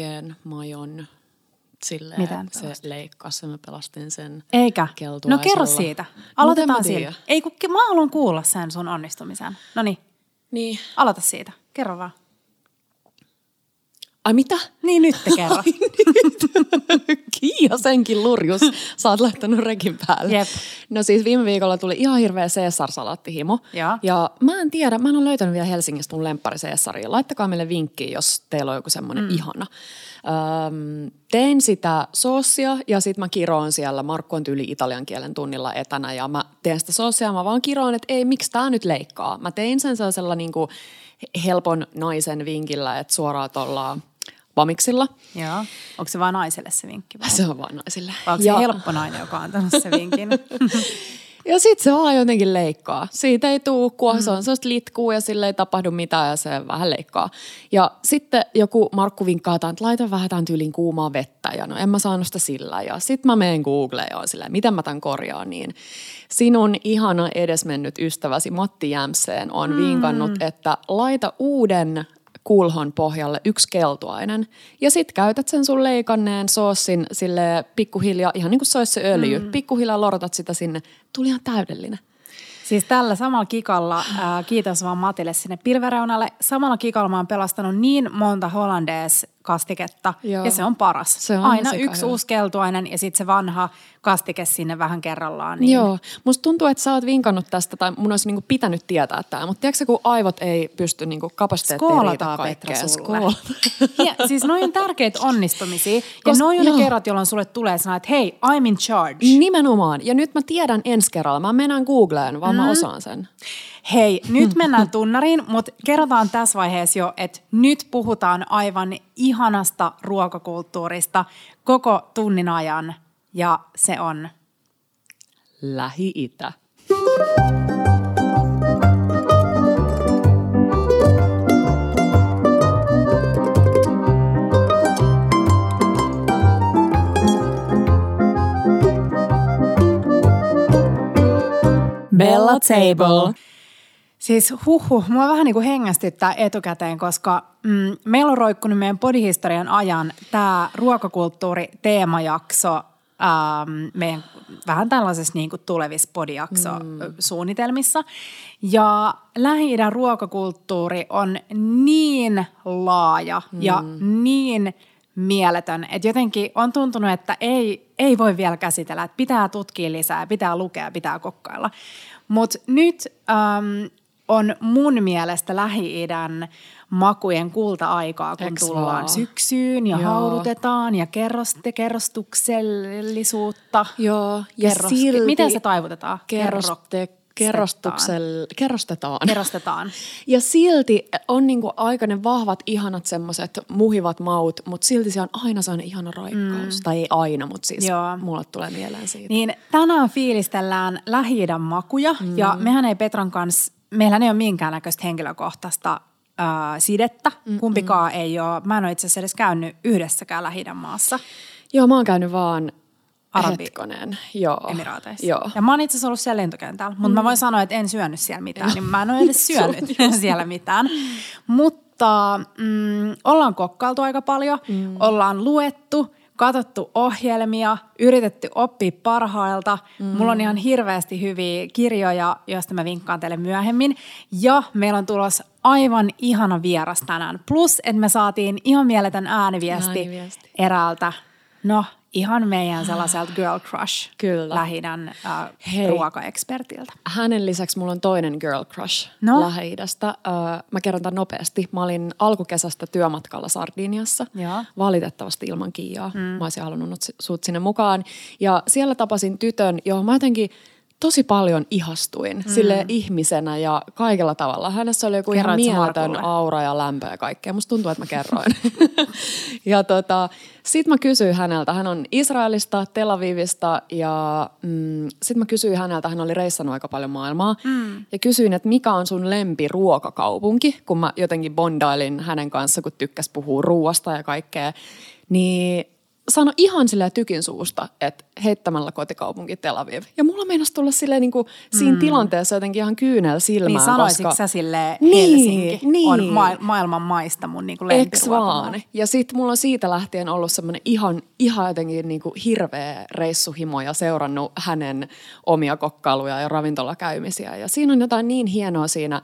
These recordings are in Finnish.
melkein majon silleen, Miten se pelastit? leikkasi ja mä pelastin sen Eikä? No kerro siitä. Aloitetaan siitä. Ei, kun mä haluan kuulla sen sun onnistumisen. No niin, Niin. aloita siitä. Kerro vaan. Ai mitä? Niin nyt te kerro. Kiia senkin lurjus. Sä oot laittanut rekin päälle. Jep. No siis viime viikolla tuli ihan hirveä Caesar-salaattihimo. Joo. Ja mä en tiedä, mä en ole löytänyt vielä Helsingistä mun lemppari Caesaria. Laittakaa meille vinkkiä, jos teillä on joku semmoinen mm. ihana. Öm, tein sitä soosia ja sitten mä kiroon siellä. Markku on tyyli italian kielen tunnilla etänä ja mä teen sitä soosia ja mä vaan kiroon, että ei, miksi tää nyt leikkaa. Mä tein sen sellaisella niinku helpon naisen vinkillä, että suoraan tuolla pamiksilla. Joo. Onko se vaan naiselle se vinkki? Vai Se on vaan naisille. Vai onko se helppo nainen, joka on antanut se vinkin? Ja sit se vaan jotenkin leikkaa. Siitä ei tuu, kun se on sellaista litkuu ja sille ei tapahdu mitään ja se vähän leikkaa. Ja sitten joku Markku vinkkaa, että laita vähän tämän tyylin kuumaa vettä ja no en mä saanut sitä sillä. Ja sit mä menen Googleen ja oon silleen, miten mä tämän korjaan niin. Sinun ihana edesmennyt ystäväsi Matti Jämseen on vinkannut, että laita uuden kulhon pohjalle yksi keltuainen. Ja sit käytät sen sun leikanneen soossin sille pikkuhiljaa, ihan niin kuin se olisi se öljy. Mm. Pikkuhiljaa lorotat sitä sinne. Tuli ihan täydellinen. Siis tällä samalla kikalla, ää, kiitos vaan Matille sinne pilvereunalle, samalla kikalla mä oon pelastanut niin monta hollandaise-kastiketta Joo. ja se on paras. Se on Aina yksi uusi keltuainen ja sitten se vanha kastike sinne vähän kerrallaan. Niin Joo, musta tuntuu, että sä oot vinkannut tästä, tai mun olisi niinku pitänyt tietää tämä, mutta tiedätkö kun aivot ei pysty niinku kapasiteettiin Skoolataan Petra sulle. Skoolataan. Ja, siis noin on tärkeitä onnistumisia. Ja Kos- noin on ne kerrat, jolloin sulle tulee sanoa, että hei, I'm in charge. Nimenomaan. Ja nyt mä tiedän ensi kerralla. Mä menen Googleen, vaan mm. Mä osaan sen. Hei, nyt mennään tunnariin, mutta kerrotaan tässä vaiheessa jo, että nyt puhutaan aivan ihanasta ruokakulttuurista koko tunnin ajan. Ja se on Lähi-itä. Bella Table. Siis huhhuh, mua vähän niin kuin hengästyttää etukäteen, koska mm, meillä on roikkunut meidän podihistorian ajan tämä ruokakulttuuri-teemajakso ähm, meidän vähän tällaisessa niin kuin tulevissa podijakso mm. suunnitelmissa. Ja Lähi-idän ruokakulttuuri on niin laaja mm. ja niin mieletön, että jotenkin on tuntunut, että ei, ei voi vielä käsitellä, että pitää tutkia lisää, pitää lukea, pitää kokkailla. Mutta nyt äm, on mun mielestä Lähi-idän makujen kulta-aikaa, kun Eks tullaan vaan? syksyyn ja Joo. haudutetaan ja kerroste, kerrostuksellisuutta. Joo, ja Kerroske- silti... Miten se taivutetaan? Kerroste, kerrostuksel, kerrostetaan. Kerrostetaan. Ja silti on niinku aika ne vahvat, ihanat semmoiset muhivat maut, mutta silti se on aina sellainen ihana raikkaus. Mm. Tai ei aina, mutta siis Joo. mulle tulee mieleen siitä. Niin tänään fiilistellään lähi makuja mm. ja mehän ei Petran kanssa, meillä ei ole minkäännäköistä henkilökohtaista ää, sidettä. Mm-mm. Kumpikaan ei ole, mä en ole itse asiassa edes käynyt yhdessäkään lähi maassa. Joo, mä oon käynyt vaan Arabi- hetkonen. Joo. Emiraateissa. Joo. Ja mä oon itse asiassa ollut siellä lentokentällä, mutta mm. mä voin sanoa, että en syönyt siellä mitään, niin mä en ole edes syönyt siellä mitään. Mutta mm, ollaan kokkailtu aika paljon, mm. ollaan luettu, katsottu ohjelmia, yritetty oppia parhailta. Mm. Mulla on ihan hirveästi hyviä kirjoja, joista mä vinkkaan teille myöhemmin. Ja meillä on tulos aivan ihana vieras tänään. Plus, että me saatiin ihan mieletön ääniviesti, Ääniviesti. eräältä, no ihan meidän sellaiselta girl crush Kyllä. lähidän äh, Hei. ruokaekspertiltä. Hänen lisäksi mulla on toinen girl crush No? Lähi-idästä. Öö, mä kerron tämän nopeasti. Mä olin alkukesästä työmatkalla Sardiniassa. Joo. Valitettavasti ilman Kiiaa. Mm. Mä olisin halunnut sut sinne mukaan. Ja siellä tapasin tytön, johon mä jotenkin tosi paljon ihastuin mm. sille ihmisenä ja kaikella tavalla. Hänessä oli joku Kerroit ihan mieletön aura ja lämpö ja kaikkea. Musta tuntuu, että mä kerroin. ja tota, sit mä kysyin häneltä, hän on Israelista, Tel Avivista ja mm, sit mä kysyin häneltä, hän oli reissannut aika paljon maailmaa. Mm. Ja kysyin, että mikä on sun lempi ruokakaupunki, kun mä jotenkin bondailin hänen kanssa, kun tykkäs puhua ruoasta ja kaikkea. Niin sano ihan silleen tykin suusta, että heittämällä kotikaupunki Tel Aviv. Ja mulla meinasi tulla silleen niin kuin siinä mm. tilanteessa jotenkin ihan kyynel silmään. Niin sanoisitko koska... sä silleen Helsinki niin, niin. on ma- maailman maista mun niin kuin Eks vaan. Ja sitten mulla on siitä lähtien ollut semmoinen ihan, ihan jotenkin niin kuin hirveä reissuhimo ja seurannut hänen omia kokkailuja ja ravintolakäymisiä. Ja siinä on jotain niin hienoa siinä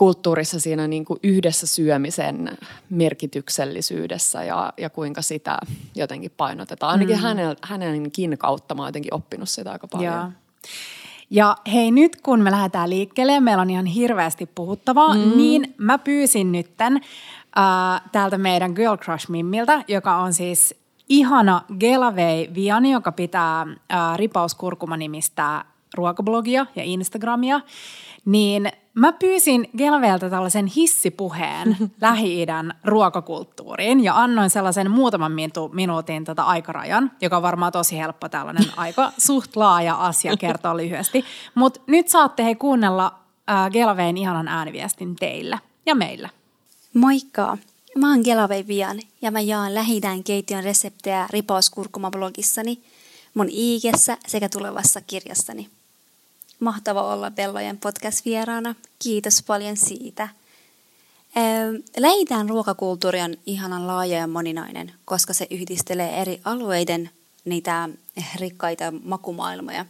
kulttuurissa siinä niin kuin yhdessä syömisen merkityksellisyydessä ja, ja kuinka sitä jotenkin painotetaan. Ainakin mm. hänel, hänenkin kautta mä oon jotenkin oppinut sitä aika paljon. Ja. Ja hei nyt kun me lähdetään liikkeelle meillä on ihan hirveästi puhuttavaa, mm. niin mä pyysin nytten äh, täältä meidän Girl Crush Mimmiltä, joka on siis ihana Gelavei Viani, joka pitää äh, Ripauskurkuma nimistä ruokablogia ja Instagramia, niin Mä pyysin Gelveeltä tällaisen hissipuheen Lähi-idän ruokakulttuuriin ja annoin sellaisen muutaman minuutin, minuutin tota aikarajan, joka on varmaan tosi helppo tällainen aika suht laaja asia kertoa lyhyesti. Mutta nyt saatte he kuunnella äh, Gelveen ihanan ääniviestin teillä ja meillä. Moikka! Mä oon Gelavei Vian ja mä jaan lähi keittiön reseptejä Ripauskurkuma-blogissani, mun iikessä sekä tulevassa kirjassani – Mahtava olla Bellojen podcast-vieraana. Kiitos paljon siitä. Lähitään ruokakulttuuri on ihanan laaja ja moninainen, koska se yhdistelee eri alueiden niitä rikkaita makumaailmoja.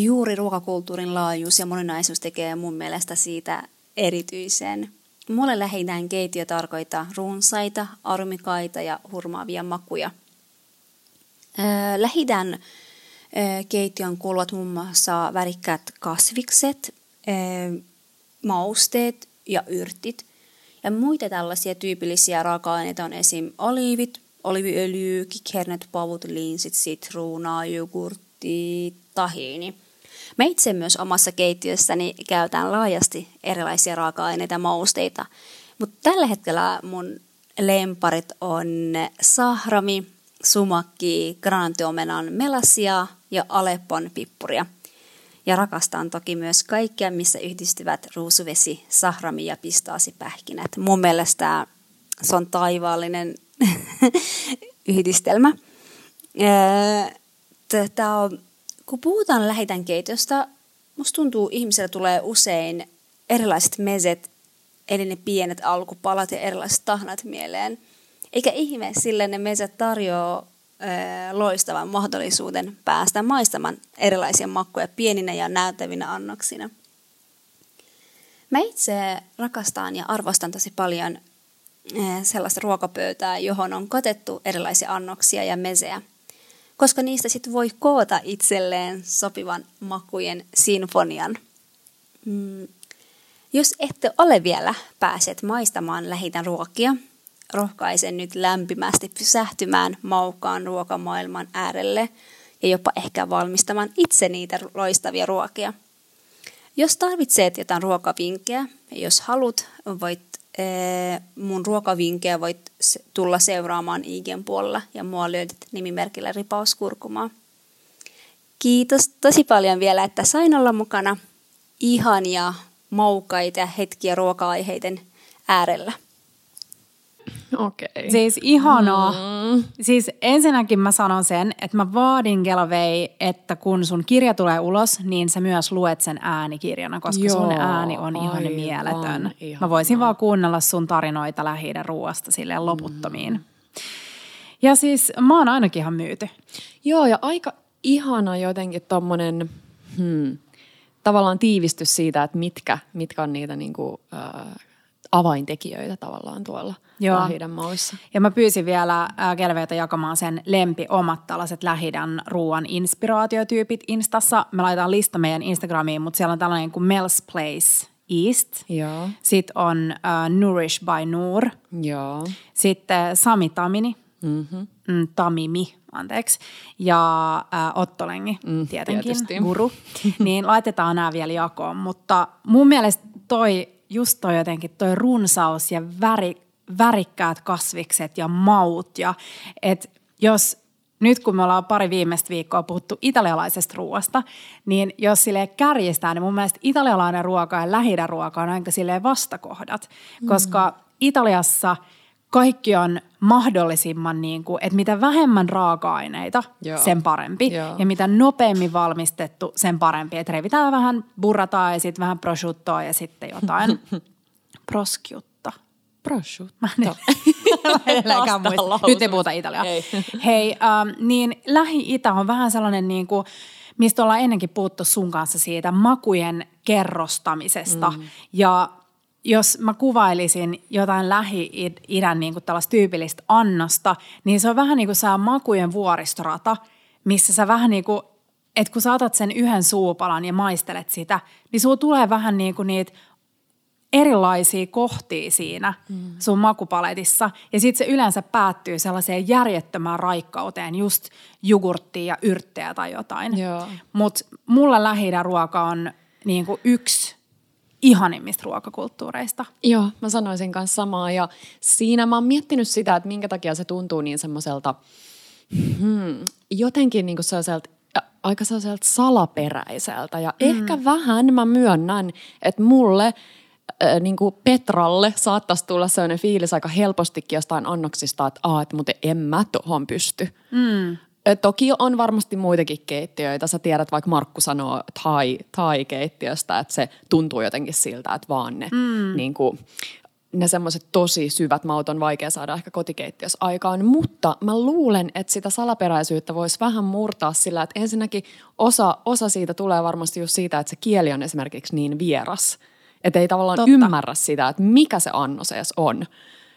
Juuri ruokakulttuurin laajuus ja moninaisuus tekee mun mielestä siitä erityisen. Mulle lähitään keittiö tarkoittaa runsaita, armikaita ja hurmaavia makuja. Lähitään Keittiön kuuluvat muun muassa värikkäät kasvikset, mausteet ja yrtit. Ja muita tällaisia tyypillisiä raaka-aineita on esim. oliivit, oliviöljy, kikhernet, pavut, linsit, sitruunaa, jogurtti, tahiini. Mä itse myös omassa keittiössäni käytän laajasti erilaisia raaka-aineita ja mausteita, mutta tällä hetkellä mun lemparit on sahrami, sumakki, granatiomenan melasia ja Aleppon pippuria. Ja rakastan toki myös kaikkea, missä yhdistyvät ruusuvesi, sahrami ja pistaasipähkinät. Mun mielestä se on taivaallinen yhdistelmä. Tätä, kun puhutaan lähitän keitosta, musta tuntuu ihmisellä tulee usein erilaiset meset, eli ne pienet alkupalat ja erilaiset tahnat mieleen. Eikä ihme, sillä ne meset tarjoaa loistavan mahdollisuuden päästä maistamaan erilaisia makkuja pieninä ja näyttävinä annoksina. Mä itse rakastan ja arvostan tosi paljon sellaista ruokapöytää, johon on kotettu erilaisia annoksia ja mesejä, koska niistä sitten voi koota itselleen sopivan makujen sinfonian. Mm. Jos ette ole vielä päässeet maistamaan lähitän ruokia, rohkaisen nyt lämpimästi pysähtymään maukkaan ruokamaailman äärelle ja jopa ehkä valmistamaan itse niitä loistavia ruokia. Jos tarvitset jotain ruokavinkkejä, jos haluat, voit ee, mun ruokavinkkejä voit tulla seuraamaan IGN puolella ja mua löydät nimimerkillä ripauskurkumaa. Kiitos tosi paljon vielä, että sain olla mukana ihania, maukaita hetkiä ruoka-aiheiden äärellä. Okei. Okay. Siis ihanaa. Mm. Siis ensinnäkin mä sanon sen, että mä vaadin Gelavei, että kun sun kirja tulee ulos, niin sä myös luet sen äänikirjana, koska Joo, sun ääni on ihan mieletön. Ihanaa. Mä voisin vaan kuunnella sun tarinoita lähi ruoasta silleen loputtomiin. Mm. Ja siis mä oon ainakin ihan myyty. Joo, ja aika ihana jotenkin tommonen, hmm, tavallaan tiivistys siitä, että mitkä, mitkä on niitä niinku, äh, avaintekijöitä tavallaan tuolla – Joo. lähidän mauissa. Ja mä pyysin vielä äh, Kelveitä jakamaan sen lempi omat tällaiset lähidän ruoan inspiraatiotyypit Instassa. Me laitetaan lista meidän Instagramiin, mutta siellä on tällainen kuin Mel's Place East. Joo. Sitten on uh, Nourish by Noor. Joo. Sitten Sami Tamini. Mm-hmm. Mm, Tamimi, anteeksi. Ja uh, Ottolengi, mm, tietenkin, tietysti. guru. niin laitetaan nämä vielä jakoon. Mutta mun mielestä toi, just toi jotenkin toi runsaus ja väri, värikkäät kasvikset ja maut. Ja et jos nyt kun me ollaan pari viimeistä viikkoa puhuttu italialaisesta ruoasta, niin jos sille kärjistää, niin mun mielestä italialainen ruoka ja lähi ruoka on aika silleen vastakohdat. Mm. Koska Italiassa kaikki on mahdollisimman, niin kuin, että mitä vähemmän raaka-aineita, Joo. sen parempi. Joo. Ja mitä nopeammin valmistettu, sen parempi. Että revitään vähän burrataa ja sitten vähän prosciuttoa ja sitten jotain prosciutta. Prosciutto. Mä en edelleenkään Taas muista. tää Nyt ei puhuta italiaa. Ei. Hei, ähm, niin Lähi-Itä on vähän sellainen niin kuin, mistä ollaan ennenkin puhuttu sun kanssa siitä makujen kerrostamisesta. Mm. Ja jos mä kuvailisin jotain Lähi-idän niin kuin tällaista tyypillistä annosta, niin se on vähän niin kuin saa makujen vuoristorata, missä sä vähän niin kuin, että kun sä otat sen yhden suupalan ja maistelet sitä, niin sulla tulee vähän niin kuin niitä erilaisia kohtia siinä mm. sun makupaletissa. Ja sitten se yleensä päättyy sellaiseen järjettömään raikkauteen, just jogurttia ja yrttejä tai jotain. Mutta mulla lähi ruoka on niinku yksi ihanimmista ruokakulttuureista. Joo, mä sanoisin kanssa samaa ja siinä mä oon miettinyt sitä, että minkä takia se tuntuu niin semmoiselta hmm, jotenkin niin kuin sellaiselta aika sellaiselta salaperäiseltä ja mm. ehkä vähän mä myönnän, että mulle äh, niin kuin Petralle saattaisi tulla sellainen fiilis aika helpostikin jostain annoksista, että, Aa, että muuten en mä tohon pysty. Mm. Toki on varmasti muitakin keittiöitä. Sä tiedät, vaikka Markku sanoo thai, thai-keittiöstä, että se tuntuu jotenkin siltä, että vaan ne, mm. niin kuin, ne semmoiset tosi syvät maut on vaikea saada ehkä kotikeittiössä aikaan. Mutta mä luulen, että sitä salaperäisyyttä voisi vähän murtaa sillä, että ensinnäkin osa, osa siitä tulee varmasti just siitä, että se kieli on esimerkiksi niin vieras. Että ei tavallaan. Totta. ymmärrä sitä, että mikä se annos edes on.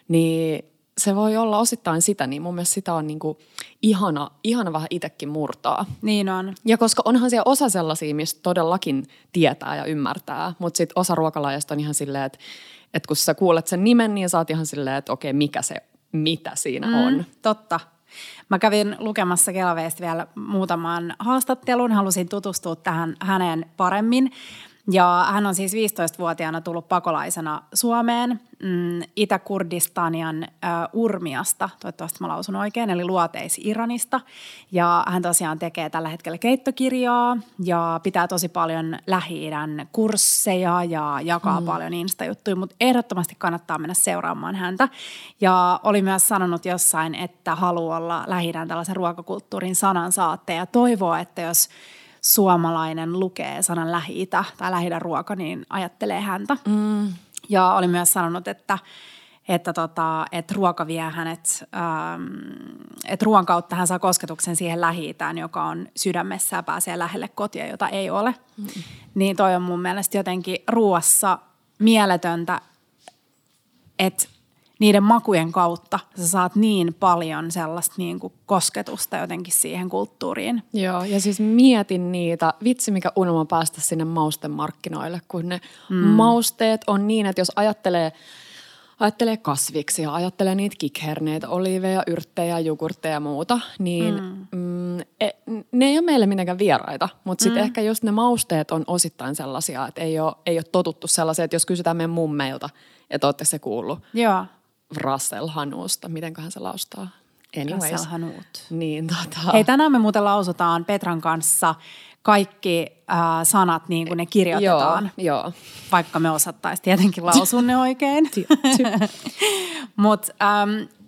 Niin se voi olla osittain sitä, niin mun mielestä sitä on niinku ihana, ihana vähän itsekin murtaa. Niin on. Ja koska onhan siellä osa sellaisia, mistä todellakin tietää ja ymmärtää, mutta sitten osa ruokalajista on ihan silleen, että, että kun sä kuulet sen nimen, niin oot ihan silleen, että okei, mikä se, mitä siinä mm. on. Totta. Mä kävin lukemassa Kelaveesta vielä muutaman haastattelun, halusin tutustua tähän häneen paremmin. Ja hän on siis 15-vuotiaana tullut pakolaisena Suomeen mm, Itä-Kurdistanian äh, Urmiasta, toivottavasti mä lausun oikein, eli Luoteis-Iranista. Ja hän tosiaan tekee tällä hetkellä keittokirjaa ja pitää tosi paljon Lähi-idän kursseja ja jakaa mm. paljon Insta-juttuja, mutta ehdottomasti kannattaa mennä seuraamaan häntä. Ja oli myös sanonut jossain, että haluaa olla Lähi-idän tällaisen ruokakulttuurin sanansaatte ja toivoo, että jos suomalainen lukee sanan lähi tai lähi ruoka, niin ajattelee häntä. Mm. Ja oli myös sanonut, että, että, tota, että ruoka vie hänet, ähm, että ruoan kautta hän saa kosketuksen siihen lähi joka on sydämessä ja pääsee lähelle kotia, jota ei ole. Mm. Niin toi on mun mielestä jotenkin ruoassa mieletöntä, että niiden makujen kautta sä saat niin paljon sellaista niin kuin kosketusta jotenkin siihen kulttuuriin. Joo, ja siis mietin niitä, vitsi mikä unelma päästä sinne maustemarkkinoille, kun ne mm. mausteet on niin, että jos ajattelee, ajattelee kasviksia, ajattelee niitä kikherneitä, oliiveja, yrttejä, jogurtteja ja muuta, niin mm. Mm, e, ne ei ole meille mitenkään vieraita, mutta sitten mm. ehkä just ne mausteet on osittain sellaisia, että ei ole, ei ole totuttu sellaisia, että jos kysytään meidän mummeilta, että olette se kuullut Joo. Rasselhanuusta, mitenköhän se laustaa? Anyways. Rasselhanut. Niin, tota. Hei, tänään me muuten lausutaan Petran kanssa kaikki äh, sanat niin kuin ne kirjoitetaan, Joo, joo. vaikka me osattaisiin tietenkin lausua ne oikein. Mutta ähm, äh,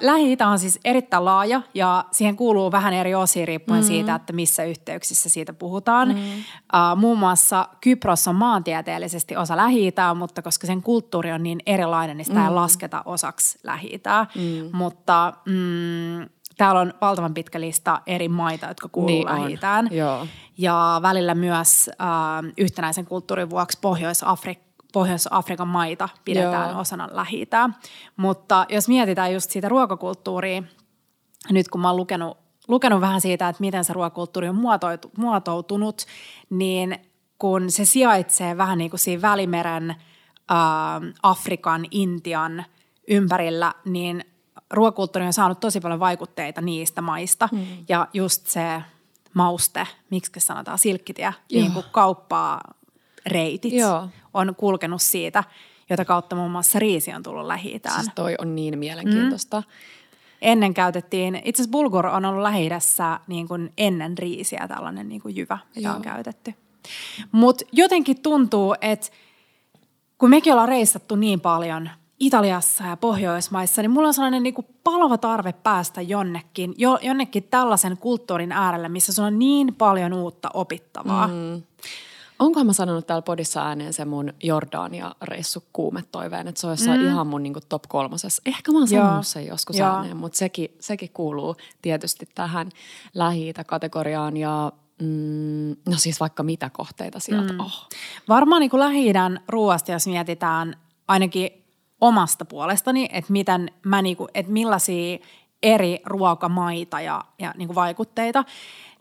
Lähi-Itä on siis erittäin laaja ja siihen kuuluu vähän eri osia riippuen mm. siitä, että missä yhteyksissä siitä puhutaan. Mm. Äh, muun muassa Kypros on maantieteellisesti osa lähi mutta koska sen kulttuuri on niin erilainen, niin sitä mm. ei lasketa osaksi lähi mm. Mutta mm, täällä on valtavan pitkä lista eri maita, jotka kuuluu Niin lähi. Ja välillä myös äh, yhtenäisen kulttuurin vuoksi Pohjois-Afrikka Pohjois-Afrikan maita pidetään Joo. osana lähi Mutta jos mietitään just siitä ruokakulttuuria, nyt kun mä oon lukenut, lukenut vähän siitä, että miten se ruokakulttuuri on muotoitu, muotoutunut, niin kun se sijaitsee vähän niin kuin siinä Välimeren, äh, Afrikan, Intian ympärillä, niin ruokakulttuuri on saanut tosi paljon vaikutteita niistä maista. Mm. Ja just se mauste, miksi sanotaan silkkitie, Joo. niin kuin kauppaa reitit Joo. On kulkenut siitä, jota kautta muun muassa riisi on tullut lähi Siis toi on niin mielenkiintoista. Mm. Ennen käytettiin, itse asiassa bulgur on ollut lähi niin kuin ennen riisiä tällainen niin kuin jyvä, mitä Joo. on käytetty. Mutta jotenkin tuntuu, että kun mekin ollaan reissattu niin paljon Italiassa ja Pohjoismaissa, niin mulla on sellainen niin kuin palava tarve päästä jonnekin, jo, jonnekin tällaisen kulttuurin äärelle, missä sulla on niin paljon uutta opittavaa. Mm. Onkohan mä sanonut täällä podissa ääneen se mun Jordania-reissu kuumetoiveen, että se on jossain mm. ihan mun niin kuin top kolmosessa. Ehkä mä oon sanonut Joo. sen joskus Joo. ääneen, mutta sekin, sekin kuuluu tietysti tähän lähi kategoriaan ja Mm, no siis vaikka mitä kohteita sieltä mm. oh. Varmaan niin Lähi-idän ruoasta, jos mietitään ainakin omasta puolestani, että, miten mä niin kuin, että millaisia eri ruokamaita ja, ja niin kuin vaikutteita,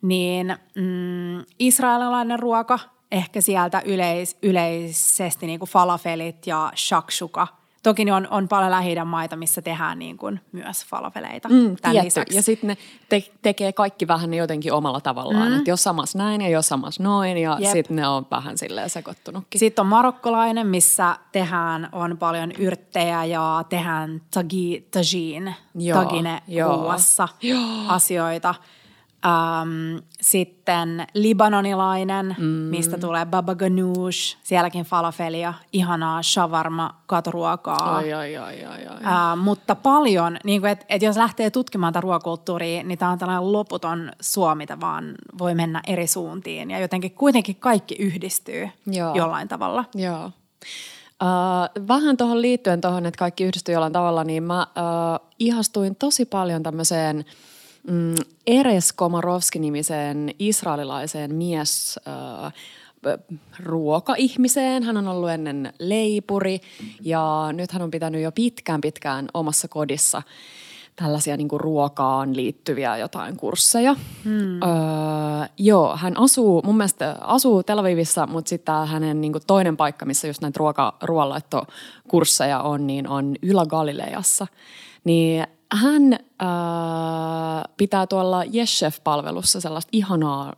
niin mm, israelilainen ruoka, ehkä sieltä yleis, yleisesti niin kuin falafelit ja shakshuka – Toki on, on paljon lähi maita, missä tehdään niin kuin myös falafeleita. Mm, ja sitten ne te- tekee kaikki vähän jotenkin omalla tavallaan. Mm. Että jos samas näin ja jos samas noin ja sitten ne on vähän silleen sekoittunutkin. Sitten on marokkolainen, missä tehdään, on paljon yrttejä ja tehdään tagi, tagine, tagine ruuassa asioita – Um, sitten libanonilainen, mm. mistä tulee baba ganoush, sielläkin falafelia, ihanaa shawarma, katoruokaa. Ai, ai, ai, ai, ai. Uh, mutta paljon, niin että et jos lähtee tutkimaan tätä ruokakulttuuria, niin tämä on tällainen loputon suomi, vaan voi mennä eri suuntiin. Ja jotenkin kuitenkin kaikki yhdistyy Joo. jollain tavalla. Joo. Uh, vähän tuohon liittyen tuohon, että kaikki yhdistyy jollain tavalla, niin mä uh, ihastuin tosi paljon tämmöiseen – mm, Eres Komarovski-nimiseen israelilaiseen mies äh, ruokaihmiseen. Hän on ollut ennen leipuri ja nyt hän on pitänyt jo pitkään pitkään omassa kodissa tällaisia niin kuin ruokaan liittyviä jotain kursseja. Hmm. Öö, joo, hän asuu, mun mielestä asuu Tel Avivissa, mutta sitten hänen niin kuin toinen paikka, missä just näitä ruoka, ruoanlaittokursseja on, niin on Ylä-Galileassa. Niin hän äh, pitää tuolla Yes-Chef-palvelussa sellaista ihanaa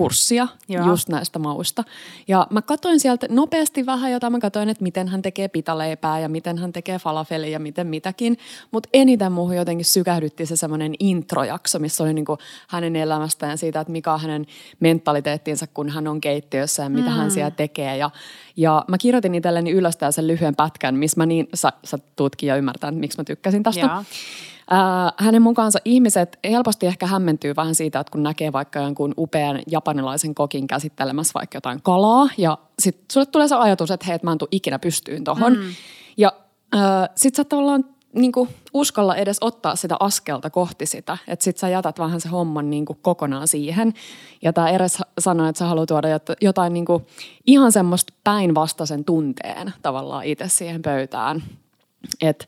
kurssia Joo. just näistä mausta. Ja mä katsoin sieltä nopeasti vähän jotain. Mä katsoin, että miten hän tekee pitaleipää ja miten hän tekee falafelia ja miten mitäkin. Mutta eniten muuhun jotenkin sykähdytti se semmoinen introjakso, missä oli niinku hänen elämästään siitä, että mikä on hänen mentaliteettinsa, kun hän on keittiössä ja mitä mm. hän siellä tekee. Ja, ja mä kirjoitin itselleni ylös sen lyhyen pätkän, missä mä niin, sä, sä tutkin ja ymmärtää, miksi mä tykkäsin tästä. Joo. Äh, hänen mukaansa ihmiset helposti ehkä hämmentyy vähän siitä, että kun näkee vaikka jonkun upean japanilaisen kokin käsittelemässä vaikka jotain kalaa ja sitten sulle tulee se ajatus, että hei, että mä en tule ikinä pystyyn tohon. Mm. Ja äh, sit sä tavallaan niin kuin uskalla edes ottaa sitä askelta kohti sitä, että sit sä jätät vähän se homman niin kuin kokonaan siihen. Ja tämä edes sanoi, että sä haluat tuoda jotain niin kuin ihan semmoista päinvastaisen tunteen tavallaan itse siihen pöytään. Että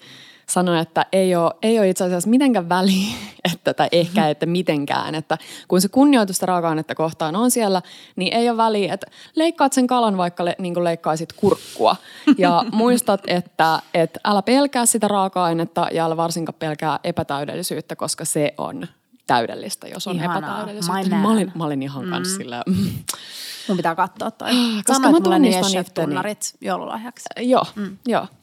sanoi, että ei ole, ei ole itse asiassa mitenkään väliä, että, tai ehkä että mitenkään, että kun se kunnioitusta raaka-ainetta kohtaan on siellä, niin ei ole väliä, että leikkaat sen kalan vaikka le, niin kuin leikkaisit kurkkua ja muistat, että, että älä pelkää sitä raaka-ainetta ja älä varsinkaan pelkää epätäydellisyyttä, koska se on täydellistä, jos on Ihanaa. epätäydellisyyttä. Mä olin, mä olin ihan mm. kanssa sillä... Mun pitää katsoa toi. Koska Sanoit mä tunnistan tunnarit joululahjaksi. Joo, mm. joo, joo.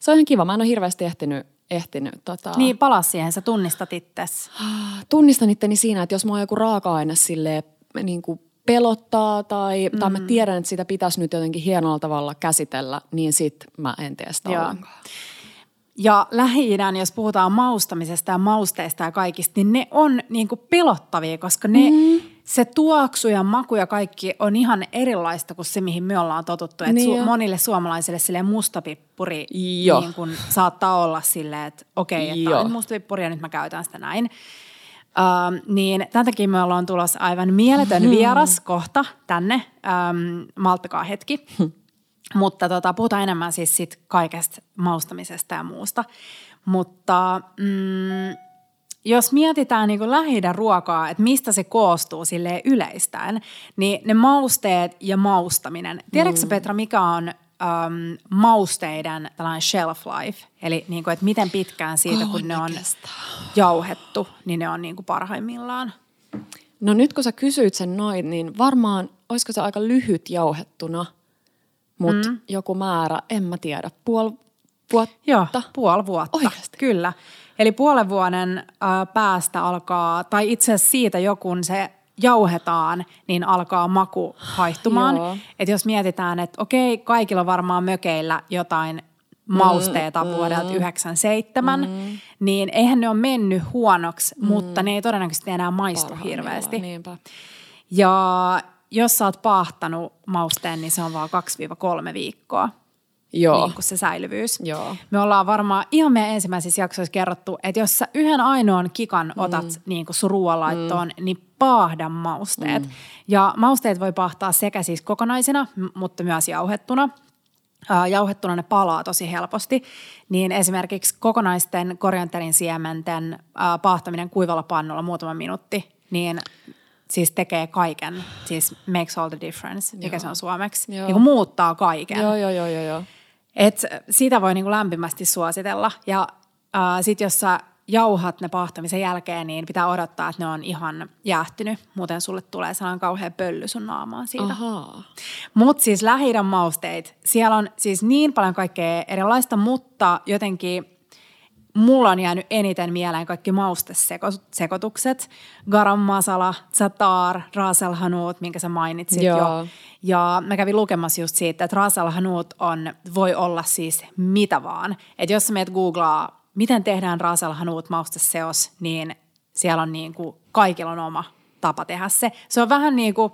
Se on ihan kiva. Mä en ole hirveästi ehtinyt ehtinyt. Tota... Niin, pala siihen, sä tunnistat itses. Tunnistan itteni siinä, että jos mä oon joku raaka-aine silleen, niin kuin pelottaa tai, mm. tai mä tiedän, että sitä pitäisi nyt jotenkin hienolla tavalla käsitellä, niin sit mä en tee sitä ollenkaan. Ja lähi jos puhutaan maustamisesta ja mausteista ja kaikista, niin ne on niin kuin pelottavia, koska ne, mm. Se tuoksu ja maku ja kaikki on ihan erilaista kuin se, mihin me ollaan totuttu. Niin su- monille suomalaisille sille mustapippuri niin kuin saattaa olla silleen, että okei, okay, että on mustapippuri ja nyt mä käytän sitä näin. Uh, niin tämän takia me ollaan tulossa aivan mieletön hmm. vieras kohta tänne. Um, malttakaa hetki. Hmm. Mutta tota, puhutaan enemmän siis sit kaikesta maustamisesta ja muusta. Mutta mm, jos mietitään niin lähi ruokaa, että mistä se koostuu sille yleistään, niin ne mausteet ja maustaminen. Tiedätkö mm. Petra, mikä on um, mausteiden tällainen shelf life? Eli niin kuin, että miten pitkään siitä, kun ne on jauhettu, niin ne on niin kuin parhaimmillaan? No nyt kun sä kysyit sen noin, niin varmaan olisiko se aika lyhyt jauhettuna – mutta mm. joku määrä, en mä tiedä, puoli vuotta? Joo, puoli vuotta, Oikeasti? kyllä. Eli puolen vuoden äh, päästä alkaa, tai itse asiassa siitä jokun se jauhetaan, niin alkaa maku haihtumaan. Että jos mietitään, että okei, kaikilla on varmaan mökeillä jotain mausteita mm, vuodelta 97, mm. niin eihän ne ole mennyt huonoksi, mm. mutta ne ei todennäköisesti enää maistu hirveästi. Niinpä. Ja jos sä oot paahtanut mausteen, niin se on vaan 2-3 viikkoa. Joo. Niin kuin se säilyvyys. Joo. Me ollaan varmaan ihan meidän ensimmäisissä jaksoissa kerrottu, että jos sä yhden ainoan kikan otat mm. niin kuin sun ruoanlaittoon, mm. niin paahda mausteet. Mm. Ja mausteet voi paahtaa sekä siis kokonaisina, mutta myös jauhettuna. Jauhettuna ne palaa tosi helposti, niin esimerkiksi kokonaisten korianterin siementen paahtaminen kuivalla pannulla muutama minuutti, niin siis tekee kaiken, siis makes all the difference, mikä joo. se on suomeksi, joo. niin muuttaa kaiken. Joo, joo, joo, joo. joo. Et sitä voi niin kuin lämpimästi suositella. Ja äh, sitten jos sä jauhat ne pahtamisen jälkeen, niin pitää odottaa, että ne on ihan jäähtynyt. Muuten sulle tulee sellainen kauhea pölly sun naamaan siitä. Mutta siis lähi mausteit, siellä on siis niin paljon kaikkea erilaista, mutta jotenkin mulla on jäänyt eniten mieleen kaikki maustesekotukset. Garam masala, zatar, rasel hanut, minkä sä mainitsit Joo. jo. Ja mä kävin lukemassa just siitä, että rasel hanut on, voi olla siis mitä vaan. Että jos sä meet googlaa, miten tehdään rasel hanut mausteseos, niin siellä on niin kuin, kaikilla on oma tapa tehdä se. Se on vähän niin kuin,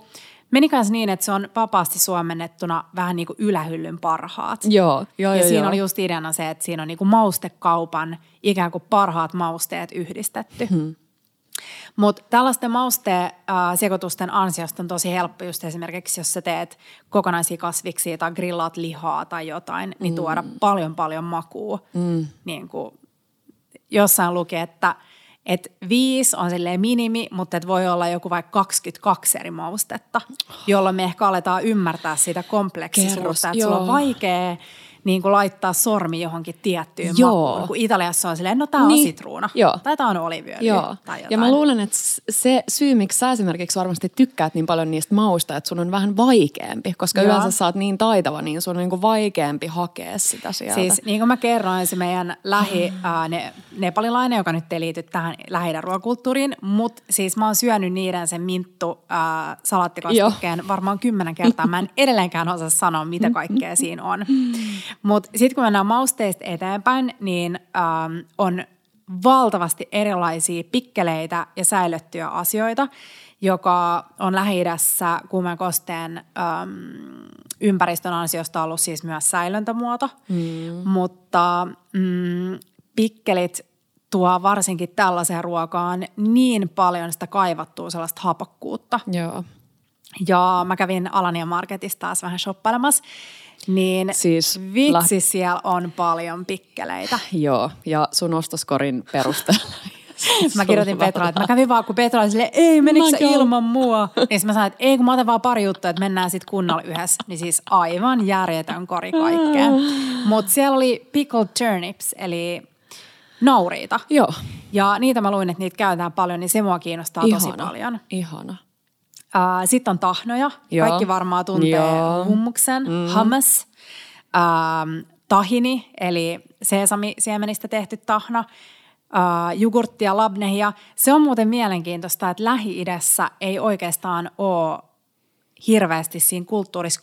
Meni kanssa niin, että se on vapaasti suomennettuna vähän niin kuin ylähyllyn parhaat. Joo, joo, Ja joo, siinä joo. oli just ideana se, että siinä on niin kuin maustekaupan ikään kuin parhaat mausteet yhdistetty. Hmm. Mutta tällaisten maustesekoitusten ansiosta on tosi helppo just esimerkiksi, jos sä teet kokonaisia kasviksia tai grillaat lihaa tai jotain, niin tuoda mm. paljon paljon makua. Mm. Niin kuin jossain lukee, että – että viisi on silleen minimi, mutta et voi olla joku vaikka 22 eri maustetta, jolloin me ehkä aletaan ymmärtää sitä kompleksisuutta, että sulla on vaikea niin kuin laittaa sormi johonkin tiettyyn Joo. makuun. Kun Italiassa on silleen, no tämä niin. on sitruuna Joo. tai tämä on oliviöljy Joo. tai jotain. Ja mä luulen, että se syy, miksi sä esimerkiksi varmasti tykkäät niin paljon niistä mausta, että sun on vähän vaikeampi, koska Joo. yleensä sä oot niin taitava, niin sun on niin kuin vaikeampi hakea sitä sieltä. Siis niin kuin mä kerroin, se meidän lähi, ää, ne, nepalilainen, joka nyt ei liity tähän lähi ruokakulttuuriin, mutta siis mä oon syönyt niiden sen minttu salattikastikkeen varmaan kymmenen kertaa. Mä en edelleenkään osaa sanoa, mitä kaikkea siinä on. Mutta sitten kun mennään mausteista eteenpäin, niin ähm, on valtavasti erilaisia pikkeleitä ja säilyttyjä asioita, joka on Lähi-idässä kuumen kosteen äm, ympäristön ansiosta ollut siis myös säilöntämuoto. Mm. Mutta mm, pikkelit tuo varsinkin tällaiseen ruokaan niin paljon sitä kaivattua sellaista hapakkuutta. Joo. Ja mä kävin Alania Marketista taas vähän shoppailemassa niin siis vitsi, la- siellä on paljon pikkeleitä. Joo, ja sun ostoskorin perusteella. mä kirjoitin Petra, että mä kävin vaan, kun Petra oli silleen, ei, menikö sä ilman mua? Niin mä sanoin, että ei, kun mä otan vaan pari juttua, että mennään sitten kunnolla yhdessä. Niin siis aivan järjetön kori kaikkea. Mutta siellä oli pickled turnips, eli nauriita. Joo. Ja niitä mä luin, että niitä käytetään paljon, niin se mua kiinnostaa ihana, tosi paljon. Ihana. Sitten on tahnoja. Joo. Kaikki varmaan tuntee Joo. hummuksen, mm. hummus, uh, tahini, eli sesamisiemenistä tehty tahna, uh, jogurttia, labnehia. Se on muuten mielenkiintoista, että Lähi-idässä ei oikeastaan ole hirveästi siinä kulttuurissa.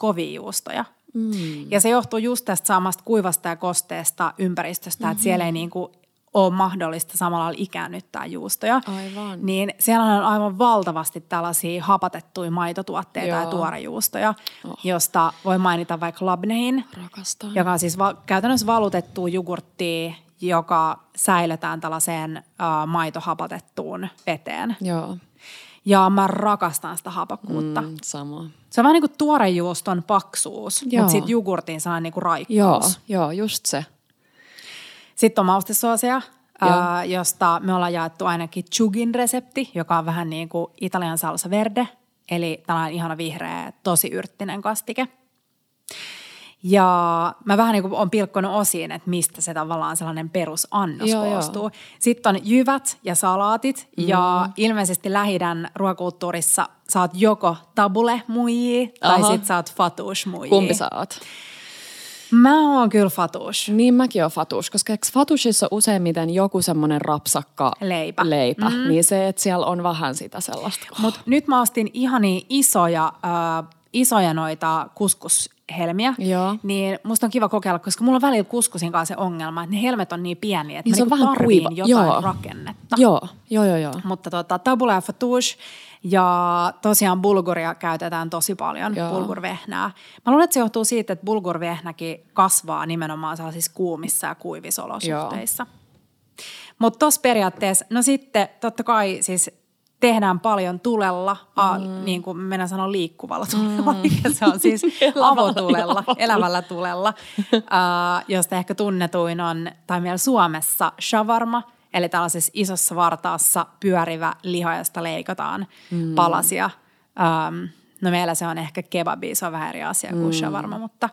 Mm. Ja se johtuu just tästä samasta kuivasta ja kosteesta ympäristöstä, mm-hmm. että siellä ei niinku ole mahdollista samalla lailla ikäännyttää juustoja. Aivan. Niin siellä on aivan valtavasti tällaisia hapatettuja maitotuotteita Joo. ja tuorejuustoja, oh. josta voi mainita vaikka labnehin, Rakastan. joka on siis va- käytännössä valutettu jogurttia, joka säilytään tällaiseen uh, maitohapatettuun veteen. Joo. Ja mä rakastan sitä hapakkuutta. Mm, sama. Se on vähän niin kuin tuorejuuston paksuus, Joo. mutta sitten jogurtin saa niin kuin raikkuus. Joo, joo, just se. Sitten on maustesuosia, ää, josta me ollaan jaettu ainakin chugin resepti, joka on vähän niin kuin italian salsa verde, eli tällainen ihana vihreä, tosi yrttinen kastike. Ja mä vähän niin kuin on pilkkonut osiin, että mistä se tavallaan sellainen perusannos joo, koostuu. Joo. Sitten on jyvät ja salaatit mm. ja ilmeisesti lähidän ruokakulttuurissa saat joko tabule muijia tai sit saat fatouche muijia. Kumpi saat? Mä oon kyllä fatush. Niin mäkin oon fatush, koska eikö fatushissa useimmiten joku semmoinen rapsakka leipä, leipä mm. niin se, että siellä on vähän sitä sellaista. Mutta nyt mä ostin ihania isoja, äh, isoja noita kuskus helmiä, Joo. niin musta on kiva kokeilla, koska mulla on välillä kuskusin kanssa se ongelma, että ne helmet on niin pieniä, että Niin mä se on niinku vähän kuiva. jotain Joo. rakennetta. Joo, joo, joo, joo. Mutta tota, tabula ja fatouche ja tosiaan bulguria käytetään tosi paljon, Joo. bulgurvehnää. Mä luulen, että se johtuu siitä, että bulgurvehnäkin kasvaa nimenomaan sellaisissa kuumissa ja kuivissa olosuhteissa. Mutta tuossa periaatteessa, no sitten totta kai siis tehdään paljon tulella, a, niin kuin minä sanon liikkuvalla tulella, mm. mikä se on siis avotulella, elävällä tulella, uh, josta ehkä tunnetuin on, tai meillä Suomessa shawarma, eli tällaisessa isossa vartaassa pyörivä liha, josta leikataan mm. palasia. Um, no meillä se on ehkä kebabi, se on vähän eri asia kuin shawarma, mutta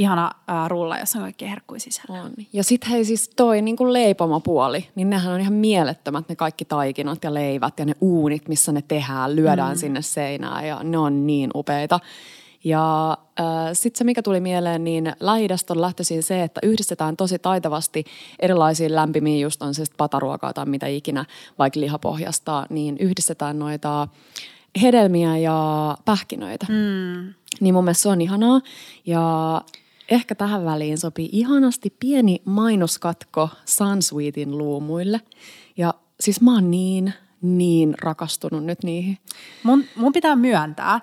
ihana uh, rulla, jossa on kaikki herkkuja sisällä. On. Ja sitten hei siis toi niin kuin leipomapuoli, niin nehän on ihan mielettömät ne kaikki taikinat ja leivät ja ne uunit, missä ne tehdään, lyödään mm. sinne seinään ja ne on niin upeita. Ja äh, sitten se, mikä tuli mieleen, niin lähi on lähtöisin se, että yhdistetään tosi taitavasti erilaisiin lämpimiin, just on se sitten pataruokaa tai mitä ikinä, vaikka lihapohjasta, niin yhdistetään noita hedelmiä ja pähkinöitä. Mm. Niin mun mielestä se on ihanaa. Ja ehkä tähän väliin sopii ihanasti pieni mainoskatko Sunsweetin luumuille. Ja siis mä oon niin, niin rakastunut nyt niihin. Mun, mun pitää myöntää,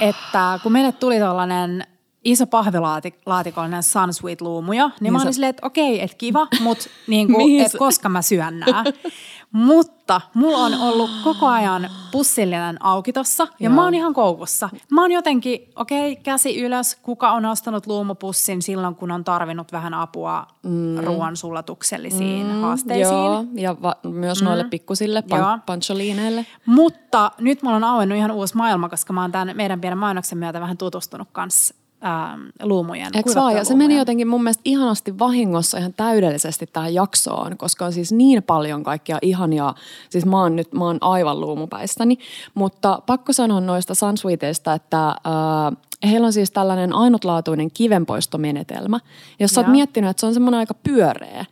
että kun meille tuli tällainen iso pahvilaatikollinen Sunsweet-luumuja, niin, niin mä olin silleen, että okei, että kiva, mutta niin kuin, et sä- koska mä syön nää. Mutta mulla on ollut koko ajan pussillinen auki tossa ja Joo. mä oon ihan koukussa. Mä oon jotenkin, okei, käsi ylös, kuka on ostanut luumupussin silloin, kun on tarvinnut vähän apua mm. ruoan sulatuksellisiin mm, haasteisiin. Joo, ja va- myös noille pikkusille pan- pancholiineille. Mutta nyt mulla on auennut ihan uusi maailma, koska mä oon tämän meidän pienen mainoksen myötä vähän tutustunut kanssa ähm, luumujen, Eikö vaan? Ja se meni jotenkin mun mielestä ihanasti vahingossa ihan täydellisesti tähän jaksoon, koska on siis niin paljon kaikkia ihania, siis mä oon nyt, mä oon aivan luumupäissäni, mutta pakko sanoa noista Sunsweeteista, että äh, heillä on siis tällainen ainutlaatuinen kivenpoistomenetelmä, jos sä oot miettinyt, että se on semmoinen aika pyöreä,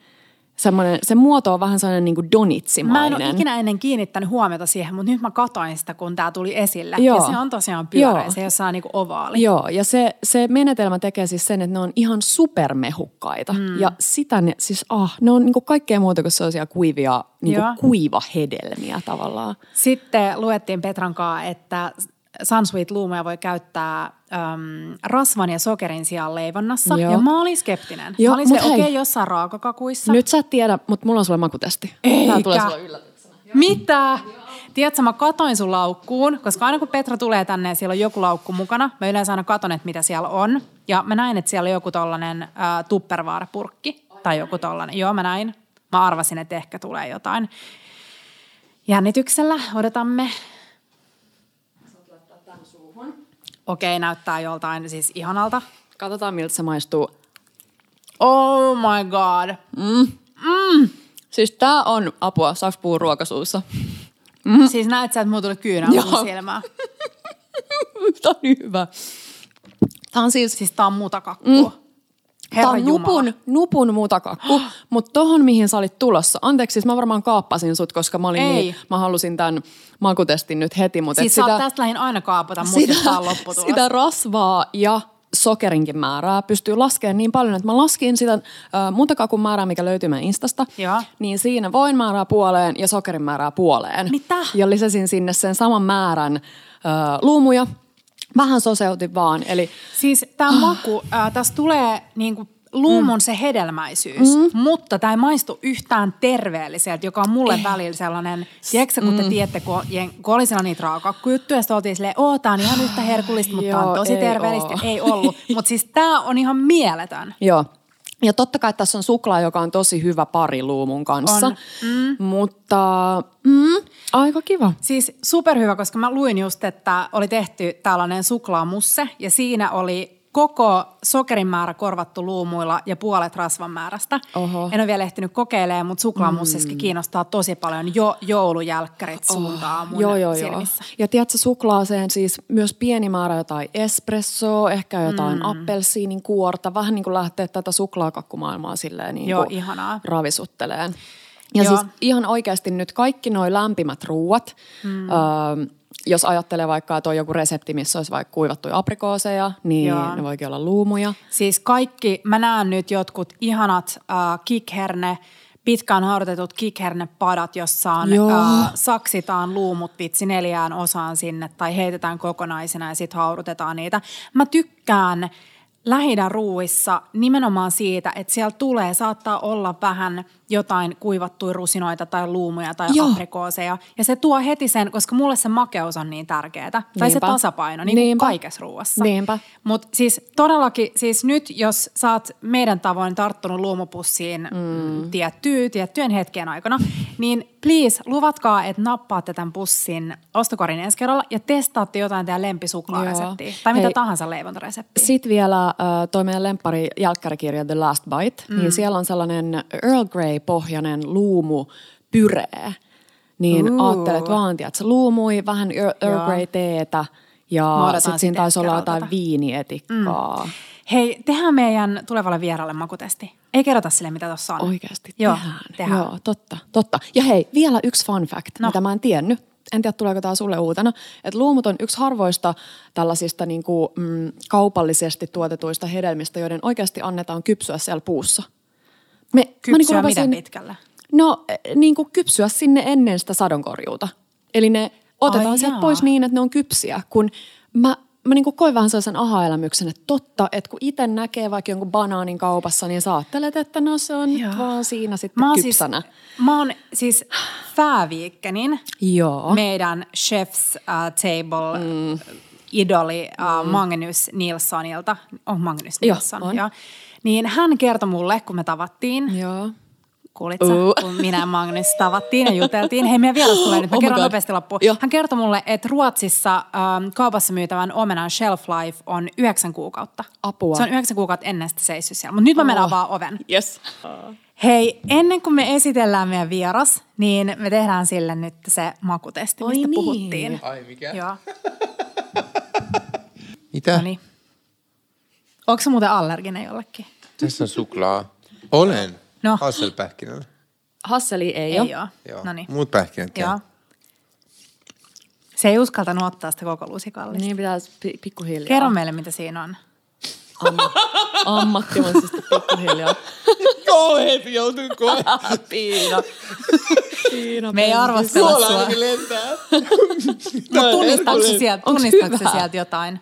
semmoinen, se muoto on vähän sellainen niin kuin Mä en donitsimainen. ole ikinä ennen kiinnittänyt huomiota siihen, mutta nyt mä katoin sitä, kun tämä tuli esille. Joo. Ja se on tosiaan pyöreä, Joo. se ei ole niinku ovaali. Joo, ja se, se menetelmä tekee siis sen, että ne on ihan supermehukkaita. Mm. Ja sitä ne, siis ah, ne on niinku kaikkea muuta kuin sellaisia kuivia, niinku Joo. kuivahedelmiä tavallaan. Sitten luettiin Petran kanssa, että Sunsweet-luumuja voi käyttää äm, rasvan ja sokerin sijaan leivonnassa. Joo. Ja mä olin skeptinen. Joo, mä olin silleen, okei, hei. jossain raakakakuissa. Nyt sä et tiedä, mutta mulla on sulle makutesti. Eikä. Tää tulee sulle yllätyksenä. Mitä? Tiedätkö, mä katoin sun laukkuun, koska aina kun Petra tulee tänne ja siellä on joku laukku mukana, mä yleensä aina katon, että mitä siellä on. Ja mä näin, että siellä on joku tollanen äh, tupperware-purkki tai joku tollanen. Joo, mä näin. Mä arvasin, että ehkä tulee jotain. Jännityksellä odotamme. Okei, näyttää joltain siis ihanalta. Katsotaan, miltä se maistuu. Oh my god. Siis tää on apua, saaks puhua ruokasuussa? Mm. Siis näet sä, että mulla tuli kyynä mun silmään. tää on niin hyvä. Tää on siis, Siis tää on mutakakku. Mm. Herra on Jumala. nupun, nupun mutakakku, mutta tohon mihin sä olit tulossa. Anteeksi, siis mä varmaan kaappasin sut, koska mä olin Ei. niin, mä halusin tämän makutestin nyt heti. Mutta Siis oot tästä lähin aina kaapata, mutta sitä, lopputulos. sitä rasvaa ja sokerinkin määrää pystyy laskemaan niin paljon, että mä laskin sitä äh, mutakakun määrää, mikä löytyy meidän Instasta, Joo. niin siinä voin määrää puoleen ja sokerin määrää puoleen. Mitä? Ja lisäsin sinne sen saman määrän äh, luumuja. Vähän soseutin vaan, eli Siis tämä maku, äh, tässä tulee niinku luumun se hedelmäisyys, mm. mutta tämä ei maistu yhtään terveelliseltä, joka on mulle välillä sellainen, tiedätkö kun te tiedätte, kun, kun oli siellä niitä raakakkujuttuja, ja sitten oltiin silleen, oo, tää on ihan yhtä herkullista, mutta tää on Joo, tosi ei terveellistä, oo. ei ollut. Mutta siis tämä on ihan mieletön. Joo. Ja totta kai tässä on suklaa, joka on tosi hyvä pari luumun kanssa. On. Mm. Mutta mm, aika kiva. Siis superhyvä, koska mä luin just, että oli tehty tällainen suklaamusse ja siinä oli koko sokerin määrä korvattu luumuilla ja puolet rasvan määrästä. Oho. En ole vielä ehtinyt kokeilemaan, mutta suklaamussessakin mm. kiinnostaa tosi paljon. Jo joulujälkkärit suuntaa mun joo, joo, joo. Ja tiedätkö, suklaaseen siis myös pieni määrä jotain espressoa, ehkä jotain mm. appelsiinin kuorta, vähän niin kuin lähtee tätä suklaakakkumaailmaa silleen niin Joo, kuin ihanaa. ravisutteleen. Ja Joo. siis ihan oikeasti nyt kaikki nuo lämpimät ruuat, mm. öö, jos ajattelee vaikka, että on joku resepti, missä olisi vaikka kuivattuja aprikooseja, niin Joo. ne voikin olla luumuja. Siis kaikki, mä näen nyt jotkut ihanat äh, kikherne, pitkään haudutetut kikhernepadat, jossa on, äh, saksitaan luumut vitsi neljään osaan sinne tai heitetään kokonaisina ja sitten haudutetaan niitä. Mä tykkään lähidän ruuissa nimenomaan siitä, että siellä tulee, saattaa olla vähän jotain kuivattuja rusinoita tai luumuja tai Joo. aprikooseja. Ja se tuo heti sen, koska mulle se makeus on niin tärkeää. Tai se Niinpä. tasapaino, niin kuin Niinpä. kaikessa ruuassa. Niinpä. Mutta siis todellakin, siis nyt jos sä oot meidän tavoin tarttunut luomupussiin mm. tiettyyn, tiettyjen hetken aikana, niin please luvatkaa, että nappaatte tämän pussin ostokorin ensi kerralla ja testaatte jotain teidän lempisuklaareseptiä. Tai mitä Hei. tahansa leivontareseptiä. Sitten vielä äh, toi meidän lempari jälkkärikirja The Last Bite, mm. niin siellä on sellainen Earl Grey-pohjainen luumu pyree. Niin Ooh. ajattelet vaan, että se luumui vähän Earl. Grey-teetä Mä ja sitten sit siinä taisi olla jotain kerralta. viinietikkaa. Mm. Hei, tehdään meidän tulevalle vieralle makutesti. Ei kerrota sille, mitä tuossa on. Oikeasti Joo, tehdään. tehdään. Joo, totta, totta. Ja hei, vielä yksi fun fact, no. mitä mä en tiennyt. En tiedä, tuleeko tämä sulle uutena. Että luumut on yksi harvoista tällaisista niin kuin, mm, kaupallisesti tuotetuista hedelmistä, joiden oikeasti annetaan kypsyä siellä puussa. Me, mä Kypsyä niinku miten rupesin- pitkälle? No eh, niin kuin kypsyä sinne ennen sitä sadonkorjuuta. Eli ne otetaan Ai sieltä jaa. pois niin, että ne on kypsiä. Kun mä, mä niin kuin koin vähän sellaisen aha-elämyksen, että totta, että kun itse näkee vaikka jonkun banaanin kaupassa, niin sä ajattelet, että no se on Joo. vaan siinä sitten Mä oon kypsänä. Siis, mä oon siis Fääviikkenin, Joo. meidän Chef's uh, Table mm. idoli uh, Magnus Nilssonilta. On Magnus Joo, Nilsson, on. joo. Niin hän kertoi mulle, kun me tavattiin, Joo. kuulit sä, Uu. kun minä ja Magnus tavattiin ja juteltiin. Hei, meidän vieras tulee nyt, mä Oh kerron nopeasti loppuun. Joo. Hän kertoi mulle, että Ruotsissa ähm, kaupassa myytävän omenan shelf life on yhdeksän kuukautta. Apua. Se on yhdeksän kuukautta ennen sitä seissyt siellä. Mutta nyt mä mennään Oh. vaan oven. Yes. Hei, ennen kuin me esitellään meidän vieras, niin me tehdään sille nyt se makutesti, Oi mistä niin. puhuttiin. Ai mikä? Joo, Mitä? no niin. Onko se muuten allerginen jollekin? Tässä on suklaa. Olen. No. Hasselpähkinällä. Hasseli ei, Ei ole. ole. Joo. No niin. Muut pähkinät. Joo. Se ei uskaltanut ottaa sitä koko lusikallista. Niin pitäisi pi- pikkuhiljaa. Kerro meille, mitä siinä on. Amma- ammattimaisesti pikkuhiljaa. Kauheet joutuu koe. Piina. Piina. Me ei arvostella Suola sua. ainakin lentää. Mutta tunnistaako se sieltä, hyvä? sieltä jotain?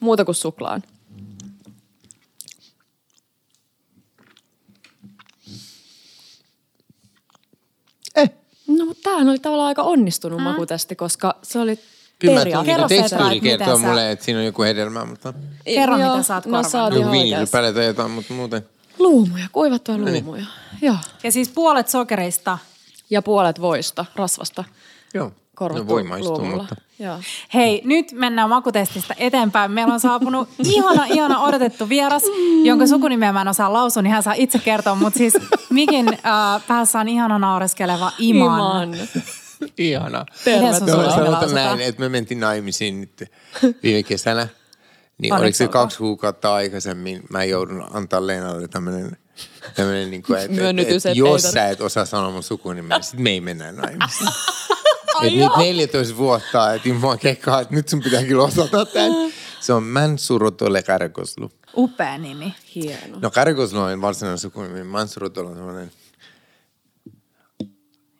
Muuta kuin suklaan. Eh. No mutta tämähän oli tavallaan aika onnistunut makutesti, koska se oli Kyllä mä periaatteessa- Kerro kertoo sä- mulle, että siinä on joku hedelmä, mutta Kerro, Joo, mitä sä oot no, sä oot joku viinirypäle tai jotain, mutta muuten. Luumuja, kuivattuja niin. luumuja. Joo. Ja siis puolet sokereista. Ja puolet voista, rasvasta, Joo. Korvattu No voi maistua, mutta. Joo. Hei, nyt mennään makutestistä eteenpäin. Meillä on saapunut ihana, ihana odotettu vieras, jonka sukunimeä mä en osaa lausua, niin hän saa itse kertoa. Mutta siis Mikin äh, päässä on ihana naureskeleva Iman. Iman. Ihana. Sukunimi sanotaan näin, että me mentiin naimisiin nyt viime kesänä. Niin Onneksi oliko se kaksi kuukautta aikaisemmin, mä joudun antaa Leenalle tämmöinen, tämmöinen niin kuin, että, että, että, et jos sä et osaa sanoa mun sukunimeä, sit me ei mennä naimisiin. Et nyt 14 vuotta, että mua kekkaa, että nyt sun pitää kyllä osata tämän. Se on Mansurotole Karkoslu. Upea nimi. Hieno. No Karkoslu on varsinainen sukunimi, Mansurotole on semmoinen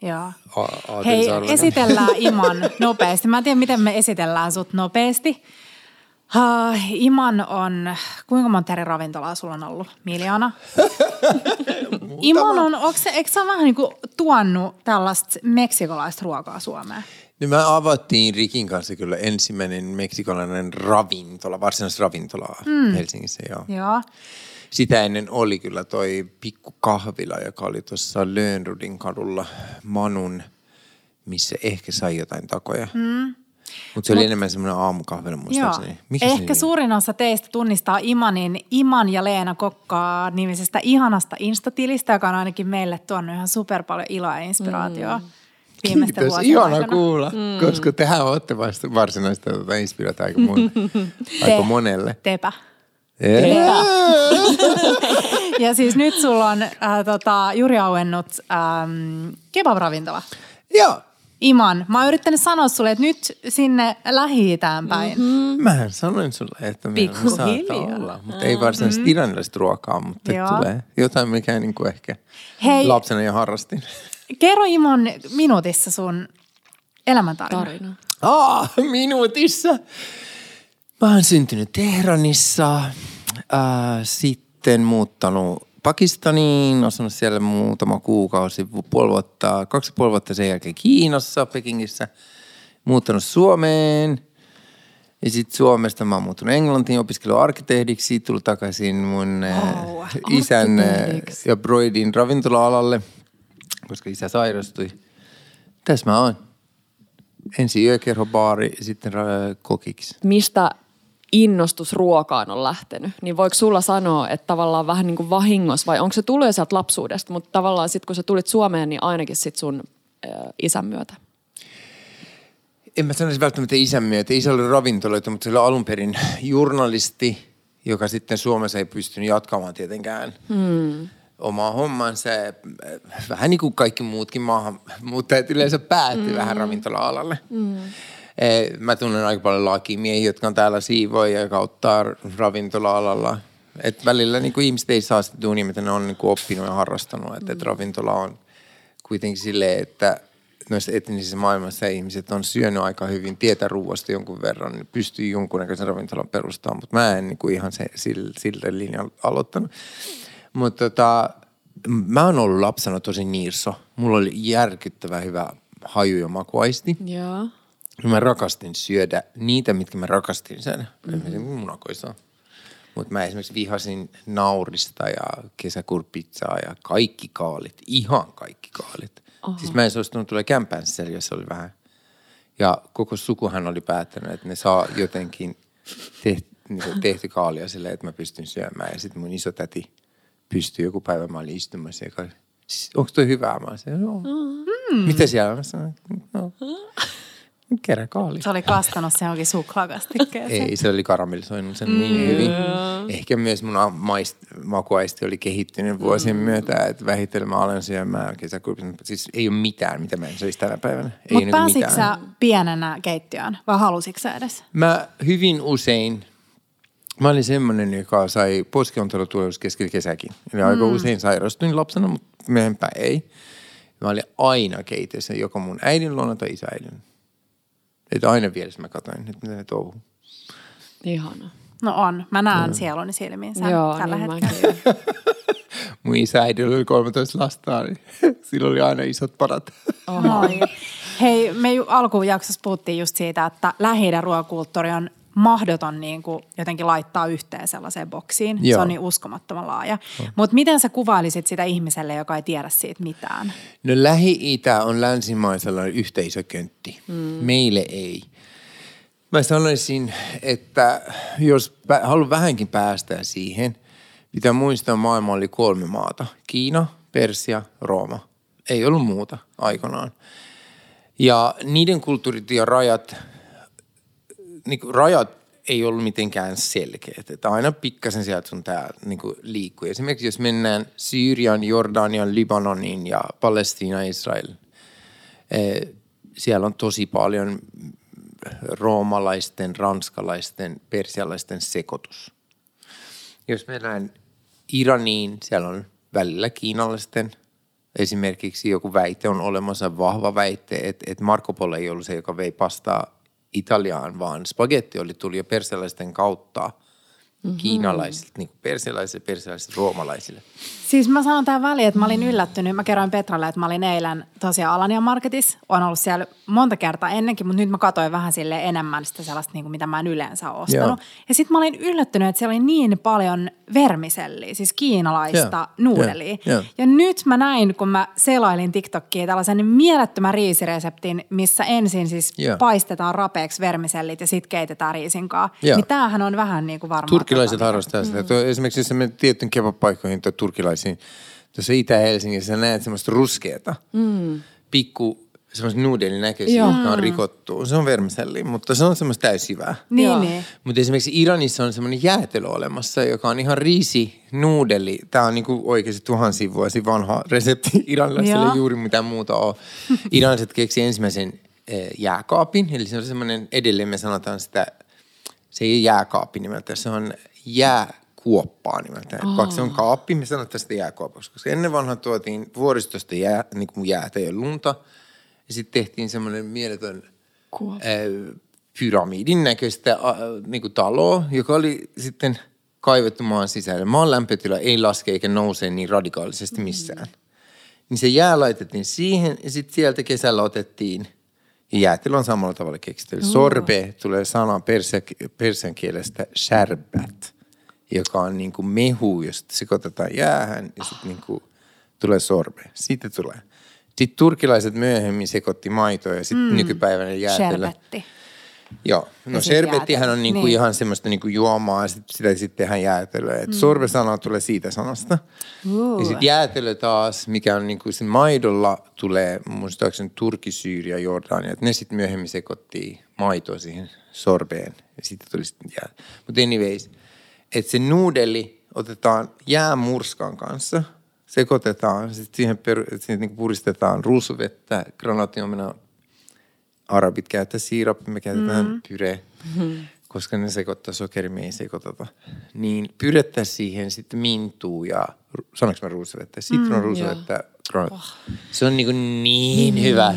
Joo. a- Hei, esitellään Iman nopeasti. Mä en tiedä, miten me esitellään sut nopeasti. Uh, Iman on, kuinka monta eri ravintolaa sulla on ollut? Miljoona? Iman on, onko se, eikö sä vähän niin kuin tuonut tällaista meksikolaista ruokaa Suomeen? Niin me avattiin Rikin kanssa kyllä ensimmäinen meksikolainen ravintola, varsinaisesti ravintolaa mm. Helsingissä, joo. Joo. Sitä ennen oli kyllä toi pikku kahvila, joka oli tuossa Löönrudin kadulla Manun, missä ehkä sai jotain takoja. Mm. Mutta se oli enemmän semmoinen aamukahvila Joo. muistaakseni. Mikä se Ehkä nimi? suurin osa teistä tunnistaa Imanin Iman ja Leena Kokkaa nimisestä ihanasta instatilistä, joka on ainakin meille tuonut ihan super paljon iloa ja inspiraatioa. Mm. Viimeisten Kiitos, ihana aikana. kuulla, mm. koska tehän olette vasta varsinaista tuota inspiraatiota aika, mon, aika monelle. Tepä. Yeah. Ja siis nyt sulla on äh, tota, juuri auennut ähm, kebab-ravintola. Joo, Iman, mä oon yrittänyt sanoa sulle, että nyt sinne lähi päin. Mm-hmm. Mähän sanoin sulle, että meillä saattaa olla, mutta ei varsinaisesti mm-hmm. iranilaista ruokaa, mutta Joo. tulee jotain, mikä niin kuin ehkä Hei. lapsena jo harrastin. Kerro Imon minuutissa sun elämäntarina. Tarina. Ah, minuutissa. Mä oon syntynyt Teheranissa, äh, sitten muuttanut Pakistaniin, asunut siellä muutama kuukausi, puoli vuotta, kaksi puoli vuotta sen jälkeen Kiinassa, Pekingissä, muuttanut Suomeen. Ja sitten Suomesta mä oon muuttunut Englantiin, opiskellut arkkitehdiksi, tullut takaisin mun Wow, oh, isän arkkitehdiksi. ja broidin ravintola-alalle, koska isä sairastui. Tässä mä oon. Ensin yökerhobaari ja sitten kokiksi. Mistä innostus ruokaan on lähtenyt, niin voiko sulla sanoa, että tavallaan vähän niin kuin vahingossa vai onko se tullut sieltä lapsuudesta, mutta tavallaan sitten kun sä tulit Suomeen, niin ainakin sit sun ö, isän myötä. En mä sanoisi välttämättä isän myötä. Isä oli ravintoloita, mutta se oli alun perin journalisti, joka sitten Suomessa ei pystynyt jatkamaan tietenkään hmm. omaa hommansa. Vähän niin kuin kaikki muutkin maahanmuuttajat yleensä päätti hmm. vähän ravintola-alalle. Hmm. Mä tunnen aika paljon lakimiehiä, jotka on täällä siivoja ja kautta ravintola-alalla. Et välillä niin kuin ihmiset ei saa sitä duunia, mitä ne on niin kuin oppinut ja harrastanut. Et, et ravintola on kuitenkin silleen, että noissa etnisissä maailmassa ihmiset on syönyt aika hyvin, tietää ruoasta jonkun verran, niin pystyy jonkunnäköisen ravintolan perustamaan, mutta mä en niin kuin ihan se, sillä, sillä linjalla aloittanut. Mutta tota, mä oon ollut lapsena tosi niirso. Mulla oli järkyttävä hyvä haju- ja makuaisti. Joo. Mä rakastin syödä niitä, mitkä mä rakastin sen. Mm-hmm. Munakoissa. Mutta mä esimerkiksi vihasin naurista ja kesäkurpizzaa ja kaikki kaalit. Ihan kaikki kaalit. Oho. Siis mä en suostunut tulee kämpään sisällä, jos oli vähän. Ja koko sukuhan oli päättänyt, että ne saa jotenkin tehty, niin tehty kaalia silleen, että mä pystyn syömään. Ja sitten mun iso täti pystyi joku päivä, mä olin istumassa ja kai, siis, onko toi hyvää? Mä sanoin, no. mm. Mitä siellä on? Mä sanoin, no. Kerä kaali. Se oli kastanut se johonkin suklaakastikkeeseen. Ei, se oli karamellisoinut sen mm. niin hyvin. Ehkä myös mun maist, makuaisti oli kehittynyt vuosien mm. myötä, että vähitellen mä alen syömään kesäkurpin. Siis ei ole mitään, mitä mä en söisi tänä päivänä. Ei Mutta niinku pääsitkö sä pienenä keittiöön vai halusitko sä edes? Mä hyvin usein, mä olin semmoinen, joka sai poskiontelutulehdus keskellä kesäkin. Eli aika usein sairastuin lapsena, mutta myöhempään ei. Mä olin aina keittiössä, joko mun äidin luona tai isäidin. Että aina vieressä mä katsoin, että mitä ne touhuu. Ihana. No on. Mä näen sieluni silmiin sen Joo, tällä niin hetkellä. Mun isäidillä oli 13 lasta, niin sillä oli aina isot parat. Moi. Hei, me ju- alkujaksossa puhuttiin just siitä, että lähi ruokakulttuuri on mahdoton niin kuin jotenkin laittaa yhteen sellaiseen boksiin. Se Joo. on niin uskomattoman laaja. Mutta miten sä kuvailisit sitä ihmiselle, joka ei tiedä siitä mitään? No Lähi-Itä on länsimaisella yhteisököntti. Mm. Meille ei. Mä sanoisin, että jos haluan vähänkin päästä siihen, pitää muistaa, että maailma oli kolme maata. Kiina, Persia, Rooma. Ei ollut muuta aikanaan. Ja niiden kulttuurit ja rajat, niin kuin rajat ei ollut mitenkään selkeät. Että aina pikkasen sieltä sun tää niin kuin liikkui. Esimerkiksi jos mennään Syyrian, Jordanian, Libanonin ja Palestiina, Israel. Eh, siellä on tosi paljon roomalaisten, ranskalaisten, persialaisten sekoitus. Jos mennään Iraniin, siellä on välillä kiinalaisten. Esimerkiksi joku väite on olemassa, vahva väite, että, että Marco Polo ei ollut se, joka vei pastaa Italiaan, vaan spagetti oli tuli persialaisten kautta mm-hmm. kiinalaisilta, niin kuin persialaisille, persialaisille, roomalaisille. Siis mä sanon tähän väliin, että mä olin yllättynyt. Mä kerroin Petralle, että mä olin eilen tosiaan Alania Marketissa. Olen ollut siellä monta kertaa ennenkin, mutta nyt mä katsoin vähän sille enemmän sitä sellaista, niin kuin mitä mä en yleensä ole ostanut. Joo. Ja sitten mä olin yllättynyt, että siellä oli niin paljon vermiselliä, siis kiinalaista Joo. nuudelia. Joo. Ja nyt mä näin, kun mä selailin TikTokia tällaisen mielettömän riisireseptin, missä ensin siis Joo. paistetaan rapeeksi vermisellit ja sitten keitetään riisinkaa. Joo. Niin tämähän on vähän niin kuin varmaan... Turkilaiset harrastaa sitä. Mm. Esimerkiksi jos menet tiettyyn kebab-paikkoihin tai turkilaisiin, tuossa Itä-Helsingissä sä näet semmoista ruskeata, mm. pikku semmoista nuudelin näköisiä, Joo. jotka on rikottu. Se on vermiselli, mutta se on semmoista täysjyvää. Niin, niin. Mutta esimerkiksi Iranissa on semmoinen jäätelö olemassa, joka on ihan riisi nuudeli. Tämä on niinku oikeasti tuhansia vuosia vanha resepti. Iranilaisille juuri mitään muuta ole. Iranilaiset keksi ensimmäisen eh, jääkaapin, eli se on semmoinen, edelleen me sanotaan sitä, se ei ole jääkaappi nimeltä, se on jääkuoppaa nimeltä. Oh. Vaikka se on kaappi, me sanotaan sitä jääkuopaksi, koska ennen vanhaa tuotiin vuoristosta jää, niin kuin jäätä ja lunta, ja sitten tehtiin semmoinen mieletön äh, pyramidin näköistä äh, niin kuin taloa, joka oli sitten kaivettu maan sisälle. Maan lämpötila ei laske eikä nouse niin radikaalisesti missään. Niin se jää laitettiin siihen ja sitten sieltä kesällä otettiin jäätelö on samalla tavalla keksitty. Sorbe tulee sana persia, persian kielestä sherbet, joka on niin kuin mehu, josta sekoitetaan jäähän ja sitten niin kuin tulee sorbe. Siitä tulee. Sitten turkilaiset myöhemmin sekoitti maitoa ja sitten mm. nykypäivänä jäätelö. Sherbetti. Joo, no sherbettihän jäätelö. on niinku Niin. ihan semmoista niinku juomaa ja sit sitä sitten tehdään jäätelöä. Et sorbe-sana tulee siitä sanasta. Uu. Ja sitten jäätelö taas, mikä on niinku se maidolla tulee muistaakseni Turki, Syyria, Jordania. Et ne sitten myöhemmin sekoittiin maitoa siihen sorbeen ja sitten tuli sitten jää. Mutta anyways, että se nuudeli otetaan jäämurskan kanssa, sekoitetaan, sitten siihen, peru, siihen niinku puristetaan ruusuvettä, granaattiomena, arabit käyttää siirappi, me käytetään mm. pyre, koska ne sekoittaa sokeri, me ei sekoiteta. Niin pyrettä siihen sitten mintuu ja, sanoinko mä ruusuvettä? Sitron ruusuvettä. Mm, se on niinku niin mm. hyvä.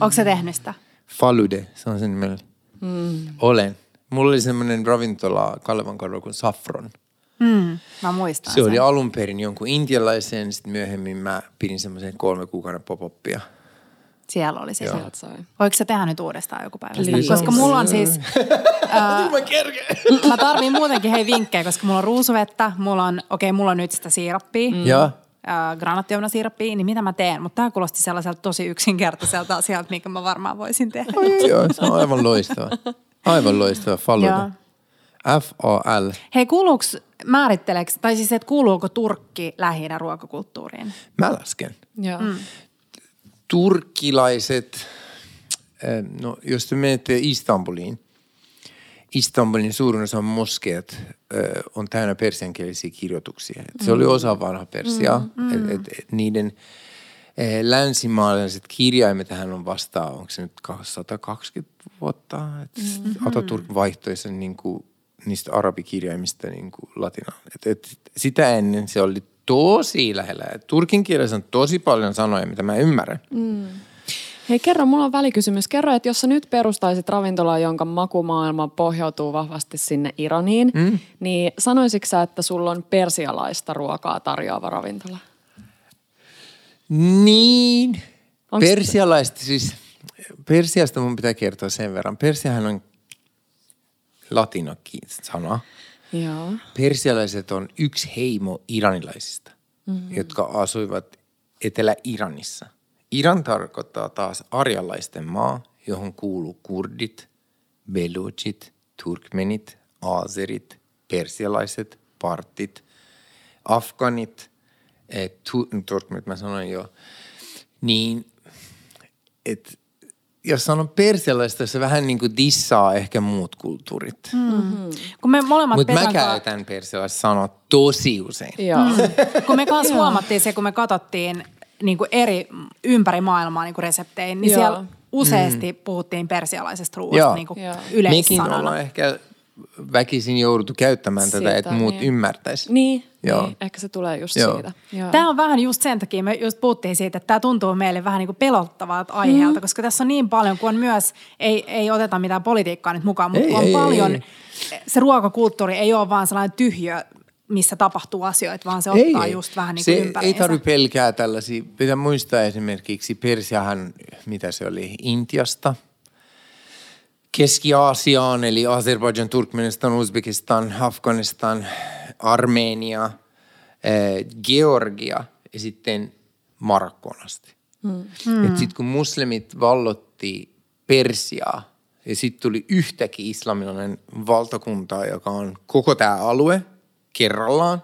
Onko se tehnyt sitä? Falude, se on sen nimellä. Mm. Olen. Mulla oli semmoinen ravintola Kalevan kadulla kuin Saffron. Mm, mä muistan Se sen. oli alun perin jonkun intialaisen, sitten myöhemmin mä pidin semmoisen kolme kuukauden pop-upia. Siellä oli se. Joo. Sieltä sai. Voiko se tehdä nyt uudestaan joku päivä? Liisa. Koska mulla on siis... Ää, mä tarviin muutenkin hei vinkkejä, koska mulla on ruusuvettä, mulla on, okei, mulla on nyt sitä siirappia. Mm. Joo. granaattiomena siirappia, niin mitä mä teen? Mutta tämä kuulosti sellaiselta tosi yksinkertaiselta asialta, minkä mä varmaan voisin tehdä. Oi, joo, se on aivan loistava. Aivan loistava. Joo. F-A-L. Hei, kuuluuko, määritteleekö, tai siis, että kuuluuko Turkki lähi ruokakulttuuriin? Mä lasken. Joo. Mm. Turkkilaiset, eh, no jos te menette Istanbuliin, Istanbulin suurin osa moskeet ö, on täynnä persiankielisiä kirjoituksia. Et se oli osa vanha Persiaa. Mm, mm. Et, et, et niiden eh, länsimaalaiset kirjaimet tähän on vasta, onko se nyt 120 vuotta? Et mm, Ataturk vaihtoi sen niin kuin, niistä arabikirjaimista niin kuin latinaan. Et, et, sitä ennen se oli tosi lähellä. Turkin kielessä on tosi paljon sanoja, mitä mä ymmärrän. Hei kerro, mulla on välikysymys. Kerro, että jos sä nyt perustaisit ravintolaa, jonka makumaailma pohjautuu vahvasti sinne Iraniin, mm. niin sanoisitko sä, että sulla on persialaista ruokaa tarjoava ravintola? Niin. Onks- Persialaista siis, Persiasta mun pitää kertoa sen verran. Persiahan on latinakin sana. Joo. Persialaiset on yksi heimo iranilaisista, mm-hmm. jotka asuivat Etelä-Iranissa. Iran tarkoittaa taas arjalaisten maa, johon kuuluu kurdit, beluchit, turkmenit, aaserit, persialaiset, partit, afganit, eh, tu, turkmenit mä sanoin jo, niin että jos sanon persialaista, se vähän niin kuin dissaa ehkä muut kulttuurit. Mm. Kun me molemmat Mutta mä käytän persialaista sanoa tosi usein. Joo. kun me kanssa huomattiin se, kun me katsottiin niin kuin eri ympäri maailmaa niin kuin resepteihin, niin Joo. siellä useasti mm. puhuttiin persialaisesta ruoasta niin kuin Joo. Mekin yleissanana. ollaan ehkä väkisin jouduttu käyttämään tätä, että muut niin. ymmärtäisi. Niin, Joo. niin, ehkä se tulee just Joo. siitä. Joo. Tämä on vähän just sen takia, me just puhuttiin siitä, että tämä tuntuu meille vähän niin kuin pelottavalta aiheelta, mm. koska tässä on niin paljon, kun on myös, ei, ei oteta mitään politiikkaa nyt mukaan, mutta Ei, on ei, paljon, ei. se ruokakulttuuri ei ole vaan sellainen tyhjö, missä tapahtuu asioita, vaan se ottaa just vähän niin kuin se ei tarvitse pelkää tällaisia. Pitää muistaa esimerkiksi Persiahan, mitä se oli, Intiasta. Keski-Aasiaan, eli Azerbaijan, Turkmenistan, Uzbekistan, Afganistan, Armenia, eh, Georgia ja sitten Marokkoon asti. Mm. Sitten kun muslimit vallotti Persiaa ja sitten tuli yhtäkkiä islamilainen valtakunta, joka on koko tämä alue kerrallaan,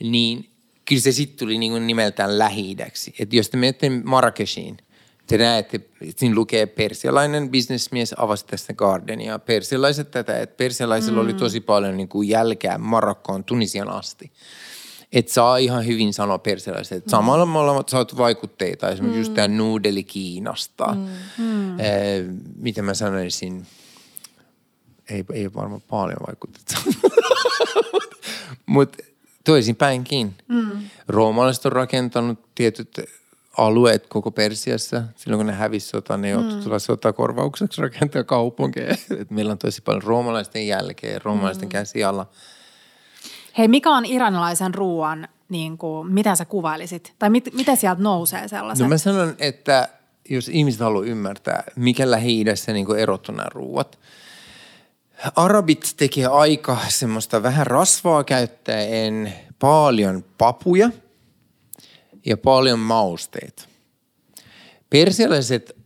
niin kyllä se sitten tuli niinku nimeltään Lähi-idäksi. Että jos te menette Marrakeshiin, te näette, siinä lukee persialainen bisnesmies avasi tästä gardenia. Persialaiset tätä, että persialaisilla mm. oli tosi paljon niin kuin jälkeä Marokkoon Tunisian asti. Että saa ihan hyvin sanoa persialaiset. Että samalla me ollaan saatu vaikutteita, esimerkiksi mm. just tämä nuudeli Kiinasta. Mm. Eh, miten mä sanoisin, ei, ei varmaan paljon vaikutteita. Mutta toisinpäinkin. Mm. Roomalaiset on rakentanut tietyt alueet koko Persiassa. Silloin kun ne hävisi sota, ne joutuivat mm. tulla sotakorvaukseksi rakentaa kaupunkeja. Et meillä on tosi paljon roomalaisten jälkeen, roomalaisten mm. käsi alla. Hei, mikä on iranilaisen ruoan, niin kuin, mitä sä kuvailisit? Tai mit, mitä sieltä nousee sellaiset? No mä sanon, että jos ihmiset haluaa ymmärtää, mikä Lähi-idässä niin erottuu nämä ruuat. Arabit tekee aika semmoista vähän rasvaa käyttäen paljon papuja – ja paljon mausteita. Persialaiset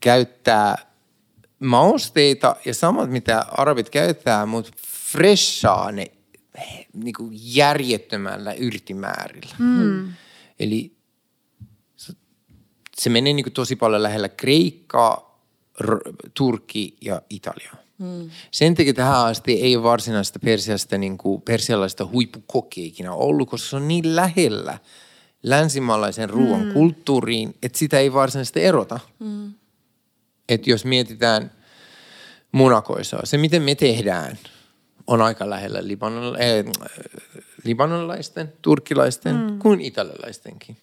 käyttää mausteita ja samat mitä arabit käyttää, mutta freshaa ne niin kuin järjettömällä yrtimäärillä. Mm. Eli se menee niin kuin tosi paljon lähellä Kreikkaa, Turkki ja Italiaa. Mm. Sen takia tähän asti ei ole varsinaista persiasta, niin kuin persialaista huippukokkia ikinä ollut, koska se on niin lähellä – länsimaalaisen ruoan mm. kulttuuriin, että sitä ei varsinaisesti erota. Mm. Että jos mietitään munakoisaa, se miten me tehdään on aika lähellä libanonla- äh, libanonlaisten, turkkilaisten mm. kuin italialaistenkin.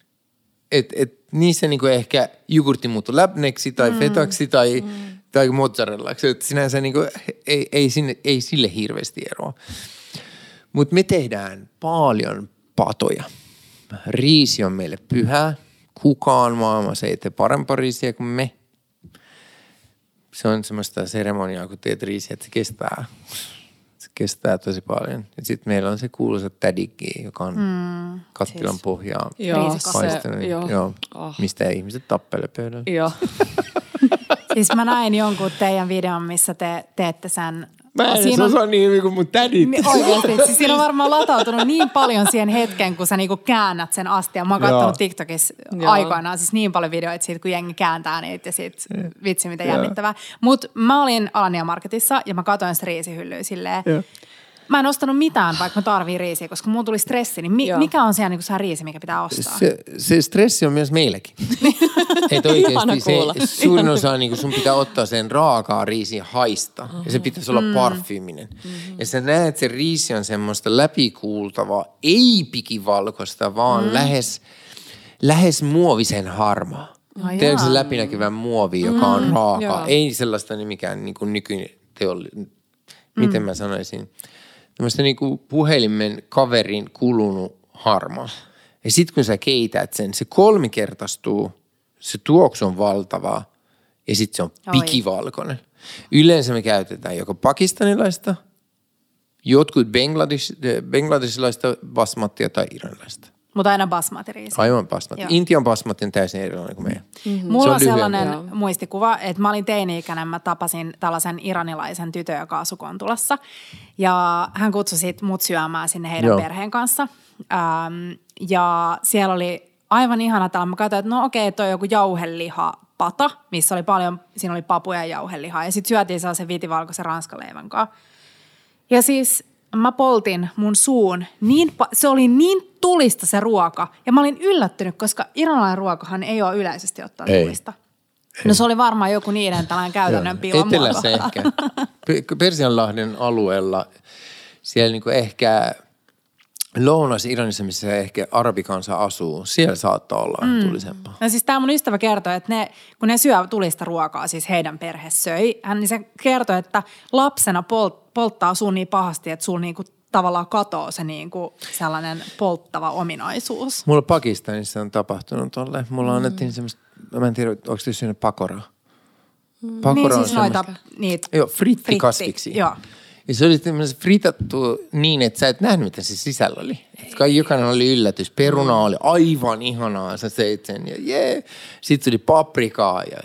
Et, et niissä niinku ehkä jogurtti muuttuu läpneksi tai mm. fetaksi tai, mm. tai mozzarellaksi. Et sinänsä niinku, ei, ei, sinne, ei sille hirveästi eroa. Mutta me tehdään paljon patoja – riisi on meille pyhää. Kukaan maailmassa ei tee parempaa riisiä kuin me. Se on semmoista seremoniaa, kun teet riisiä, että se kestää. Se kestää tosi paljon. Ja sitten meillä on se kuuluisa tädikki, joka on mm, kattilan siis. pohjaa joo, paistanut. Se, joo. Joo, oh. Mistä ihmiset tappelee pöydällä. Joo. siis mä näin jonkun teidän videon, missä te teette sen Mä en siinä on, niin hyvin kuin mun tädit. Niin oikeasti. Siis siinä on varmaan latautunut niin paljon siihen hetkeen, kun sä niinku käännät sen astian. Mä oon katsonut TikTokissa Joo. aikoinaan siis niin paljon videoita siitä, kun jengi kääntää niitä ja sit vitsi mitä jännittävää. Mutta mä olin Alania Marketissa ja mä katsoin sitä riisihyllyä silleen. Joo Mä en ostanut mitään, vaikka mä tarviin riisiä, koska mulla tuli stressi. Niin mi- mikä on siellä niin se riisi, mikä pitää ostaa? Se, se stressi on myös meillekin. Et oikeasti se, suurin osa niin sun pitää ottaa sen raakaa riisin haista. Uh-huh. Ja se pitäisi olla mm. parfyyminen. Mm-hmm. Ja sä näet, että se riisi on semmoista läpikuultavaa, ei pikivalkoista, vaan mm. lähes, lähes muovisen harmaa. Oh, Tiedätkö se läpinäkyvä muovi, joka on mm, raaka? Joo. Ei sellaista niin mikään niin nykyinen teollinen, miten mm. mä sanoisin – tämmöistä niinku puhelimen kaverin kulunut harma. Ja sitten kun sä keität sen, se kolmikertaistuu, se tuoksu on valtavaa ja sitten se on pikivalkoinen. Yleensä me käytetään joko pakistanilaista, jotkut Bangladesh, bangladesilaista basmattia tai iranilaista. Mutta aina basmati-riisi. Aivan basmati. Joo. Intian basmati on täysin erilainen kuin meidän. Mm-hmm. Mulla on, on sellainen Joo. muistikuva, että mä olin teini-ikäinen, mä tapasin tällaisen iranilaisen tytön, joka asui Kontulassa. Ja hän kutsui sit mut syömään sinne heidän Joo. perheen kanssa. Ähm, ja siellä oli aivan ihana täällä. Mä katsoin, että no okei, toi on joku jauheliha pata, missä oli paljon, siinä oli papuja ja jauhelihaa. Ja sitten syötiin sellaisen viitivalkoisen ranskaleivän kanssa. Ja siis mä poltin mun suun, niin, se oli niin tulista se ruoka. Ja mä olin yllättynyt, koska iranilainen ruokahan ei ole yleisesti ottaen ei. tulista. Ei. No se oli varmaan joku niiden tällainen käytännön piilomuoto. Etelässä ehkä. Persianlahden alueella siellä niinku ehkä Lounas-Iranissa, missä ehkä arabikansa asuu, siellä saattaa olla mm. tulisempaa. No siis tämä mun ystävä kertoi, että ne, kun ne syö tulista ruokaa, siis heidän perhe söi, hän niin se kertoi, että lapsena polt, polttaa sun niin pahasti, että sun niinku tavallaan katoo se niinku sellainen polttava ominaisuus. Mulla Pakistanissa on tapahtunut tolle. Mulla mm. annettiin semmoista, mä en tiedä, onko se syönyt pakoraa. Mm. Pakora niin siis noita, niitä Joo, frittikasviksi. Fritti, joo. Ja se oli fritattu niin, että sä et nähnyt, mitä se sisällä oli. Että jokainen oli yllätys. Peruna oli aivan ihanaa, sä seit sen ja jee. Sitten tuli paprikaa ja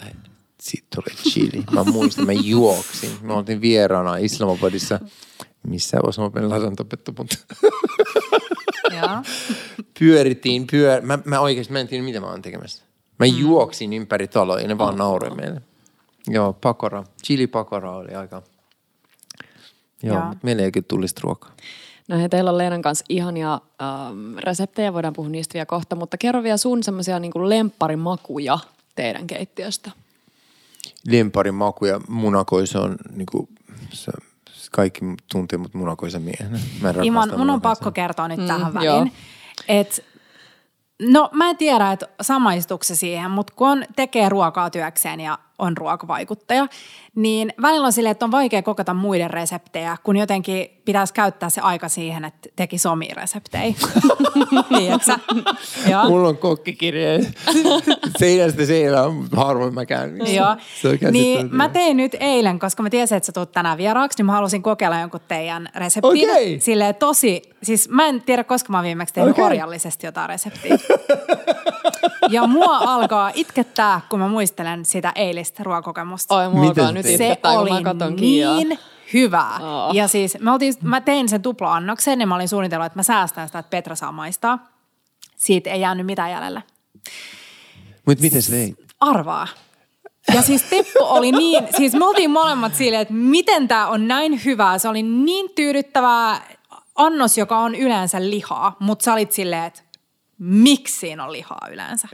sitten tuli chili. Mä muistan, mä juoksin. Mä oltiin vieraana Islamabadissa, missä Osama Bin Laden tapettu, mutta pyörittiin, pyör... Mä, mä oikeasti, mä en tiedä, mitä mä oon tekemässä. Mä juoksin ympäri taloa ja ne vaan nauroi meille. Joo, pakora. Chili pakora oli aika... Joo, Joo. meillä ei kyllä tulisi ruokaa. No hei, teillä on Leenan kanssa ihania ähm, reseptejä, voidaan puhua niistä vielä kohta, mutta kerro vielä sun semmoisia niin lempparimakuja teidän keittiöstä. Lemparin maku ja munakoisa on niinku, se, kaikki tuntee mut munakoisa miehenä. Mä Iman, mun on pakko kertoa nyt tähän joo. väliin. Et, no mä en tiedä, että samaistuuko se siihen, mutta kun on, tekee ruokaa työkseen ja on ruokavaikuttaja, niin välillä on silleen, että on vaikea kokata muiden reseptejä, kun jotenkin pitäisi käyttää se aika siihen, että tekisi omia reseptejä. Tiedätkö? Joo. Mulla on kokkikirja. Seinästä seinään, harvoin mä käyn. Joo. Niin mä tein nyt eilen, koska mä tiesin, että sä tulet tänään vieraaksi, niin mä halusin kokeilla jonkun teidän reseptin. Okei. Silleen tosi, siis mä en tiedä, koska mä oon viimeksi tehnyt Okei. orjallisesti jotain reseptiä. ja mua alkaa itkettää, kun mä muistelen sitä eilistä ruokakokemusta. Oi, mua Miten alkaa nyt se- Se itkettää, kun oli mä katon niin hyvää. Oh. Ja siis me oltiin, mä tein sen tupla-annoksen ja mä olin suunnitellut, että mä säästän sitä, että Petra saa maistaa. Siitä ei jäänyt mitään jäljelle. Mut miten sä teit? Arvaa. Ja siis Teppo oli niin, siis me oltiin molemmat silleen, että miten tämä on näin hyvää. Se oli niin tyydyttävää annos, joka on yleensä lihaa, mutta sä olit silleen, että miksi siinä on lihaa yleensä?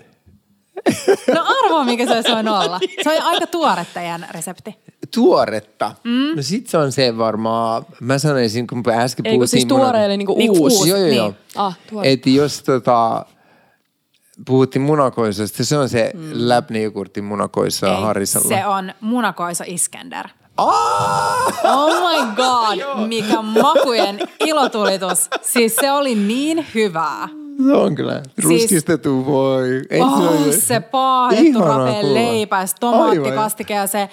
No arvoa, mikä se olisi voinut olla. Se oli aika tuore teidän resepti. Tuoretta. Mm. No sit se on se varmaan, mä sanoisin, kun äsken Ei, puhuttiin... siis tuore eli niinku Niinku uusi. uusi. Joo, joo, joo. niin. Ah, tuore. Että jos tota, puhuttiin munakoisesta, se on se mm. läpnejogurtin munakoisa Ei, Harisalla. se on munakoisa Iskender. Ah! Oh my god, mikä makujen ilotulitus. Siis se oli niin hyvää. Se on kyllä. Ruskistettu voi. Oh, ole- se paahdettu Ihanaa rapea kuulla. leipä, se Aivan. tomaattikastike ja se...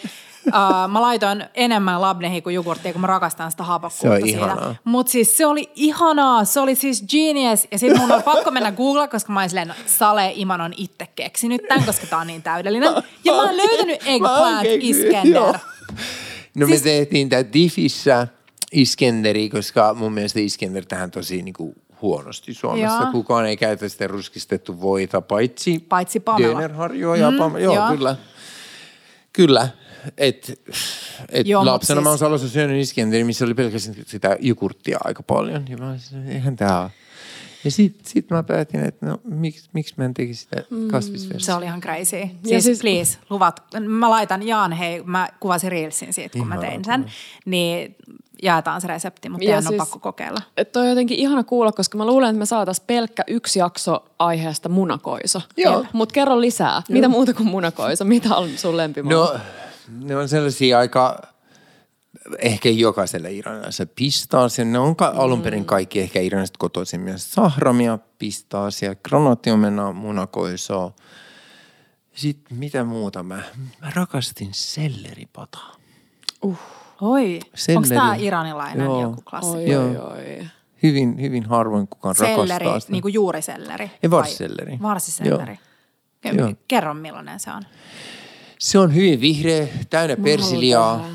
Uh, mä laitoin enemmän labnehi kuin jogurttia, kun mä rakastan sitä hapakkuutta Se ihanaa. Mutta siis se oli ihanaa, se oli siis genius. Ja sitten mun on pakko mennä Google, koska mä olin silleen, no, Sale Iman on itse keksinyt tämän, koska tää on niin täydellinen. Ja mä oon löytänyt eggplant Iskender. No Siis- me tehtiin tää Diffissä Iskenderi, koska mun mielestä Iskender tähän tosi niinku huonosti Suomessa. Joo. Kukaan ei käytä sitä ruskistettu voita, paitsi, Paitsi Pamela. Ja Mm, Pamela. Joo, joo. kyllä. Kyllä. Et, et Joo, lapsena mä oon siis- Salossa syönyt Iskenderi, missä oli pelkästään sitä jogurttia aika paljon. Ja mä olin silleen, eihän tää ole. Ja sit, sit mä päätin, että no miksi, miksi mä en tekisi sitä kasvisversiota. Se oli ihan crazy. Siis, siis- siis please, luvat. Mä laitan Jaan, hei, mä kuvasin Reelsin siitä, kun mä tein sen. Niin jaetaan se resepti, mutta Ja teidän on siis- pakko kokeilla. Toi on jotenkin ihana kuulla, koska mä luulen, että me saataisiin pelkkä yksi jakso aiheesta munakoiso. Joo. Mutta kerro lisää. Mitä muuta kuin munakoiso? Mitä on sun lempimaa? No, ne on sellaisia aika, ehkä jokaiselle iranilaiselle pistaasia. Ne on ka- alun perin kaikki ehkä iranilaiset kotoisin myös sahramia, pistaasia, granaattiomenaa, munakoisoa. Sitten mitä muuta mä, mä rakastin selleripataa. Oi, onko Selleri. tämä iranilainen Joo. joku klassikko? oi, Joo. oi, oi. Hyvin, hyvin harvoin kukaan Selleri, rakastaa sitä. niin kuin juuriselleri? Ei, vai- varsiselleri. Varsiselleri. Joo. Kerro millainen se on. Se on hyvin vihreä, täynnä persiliaa.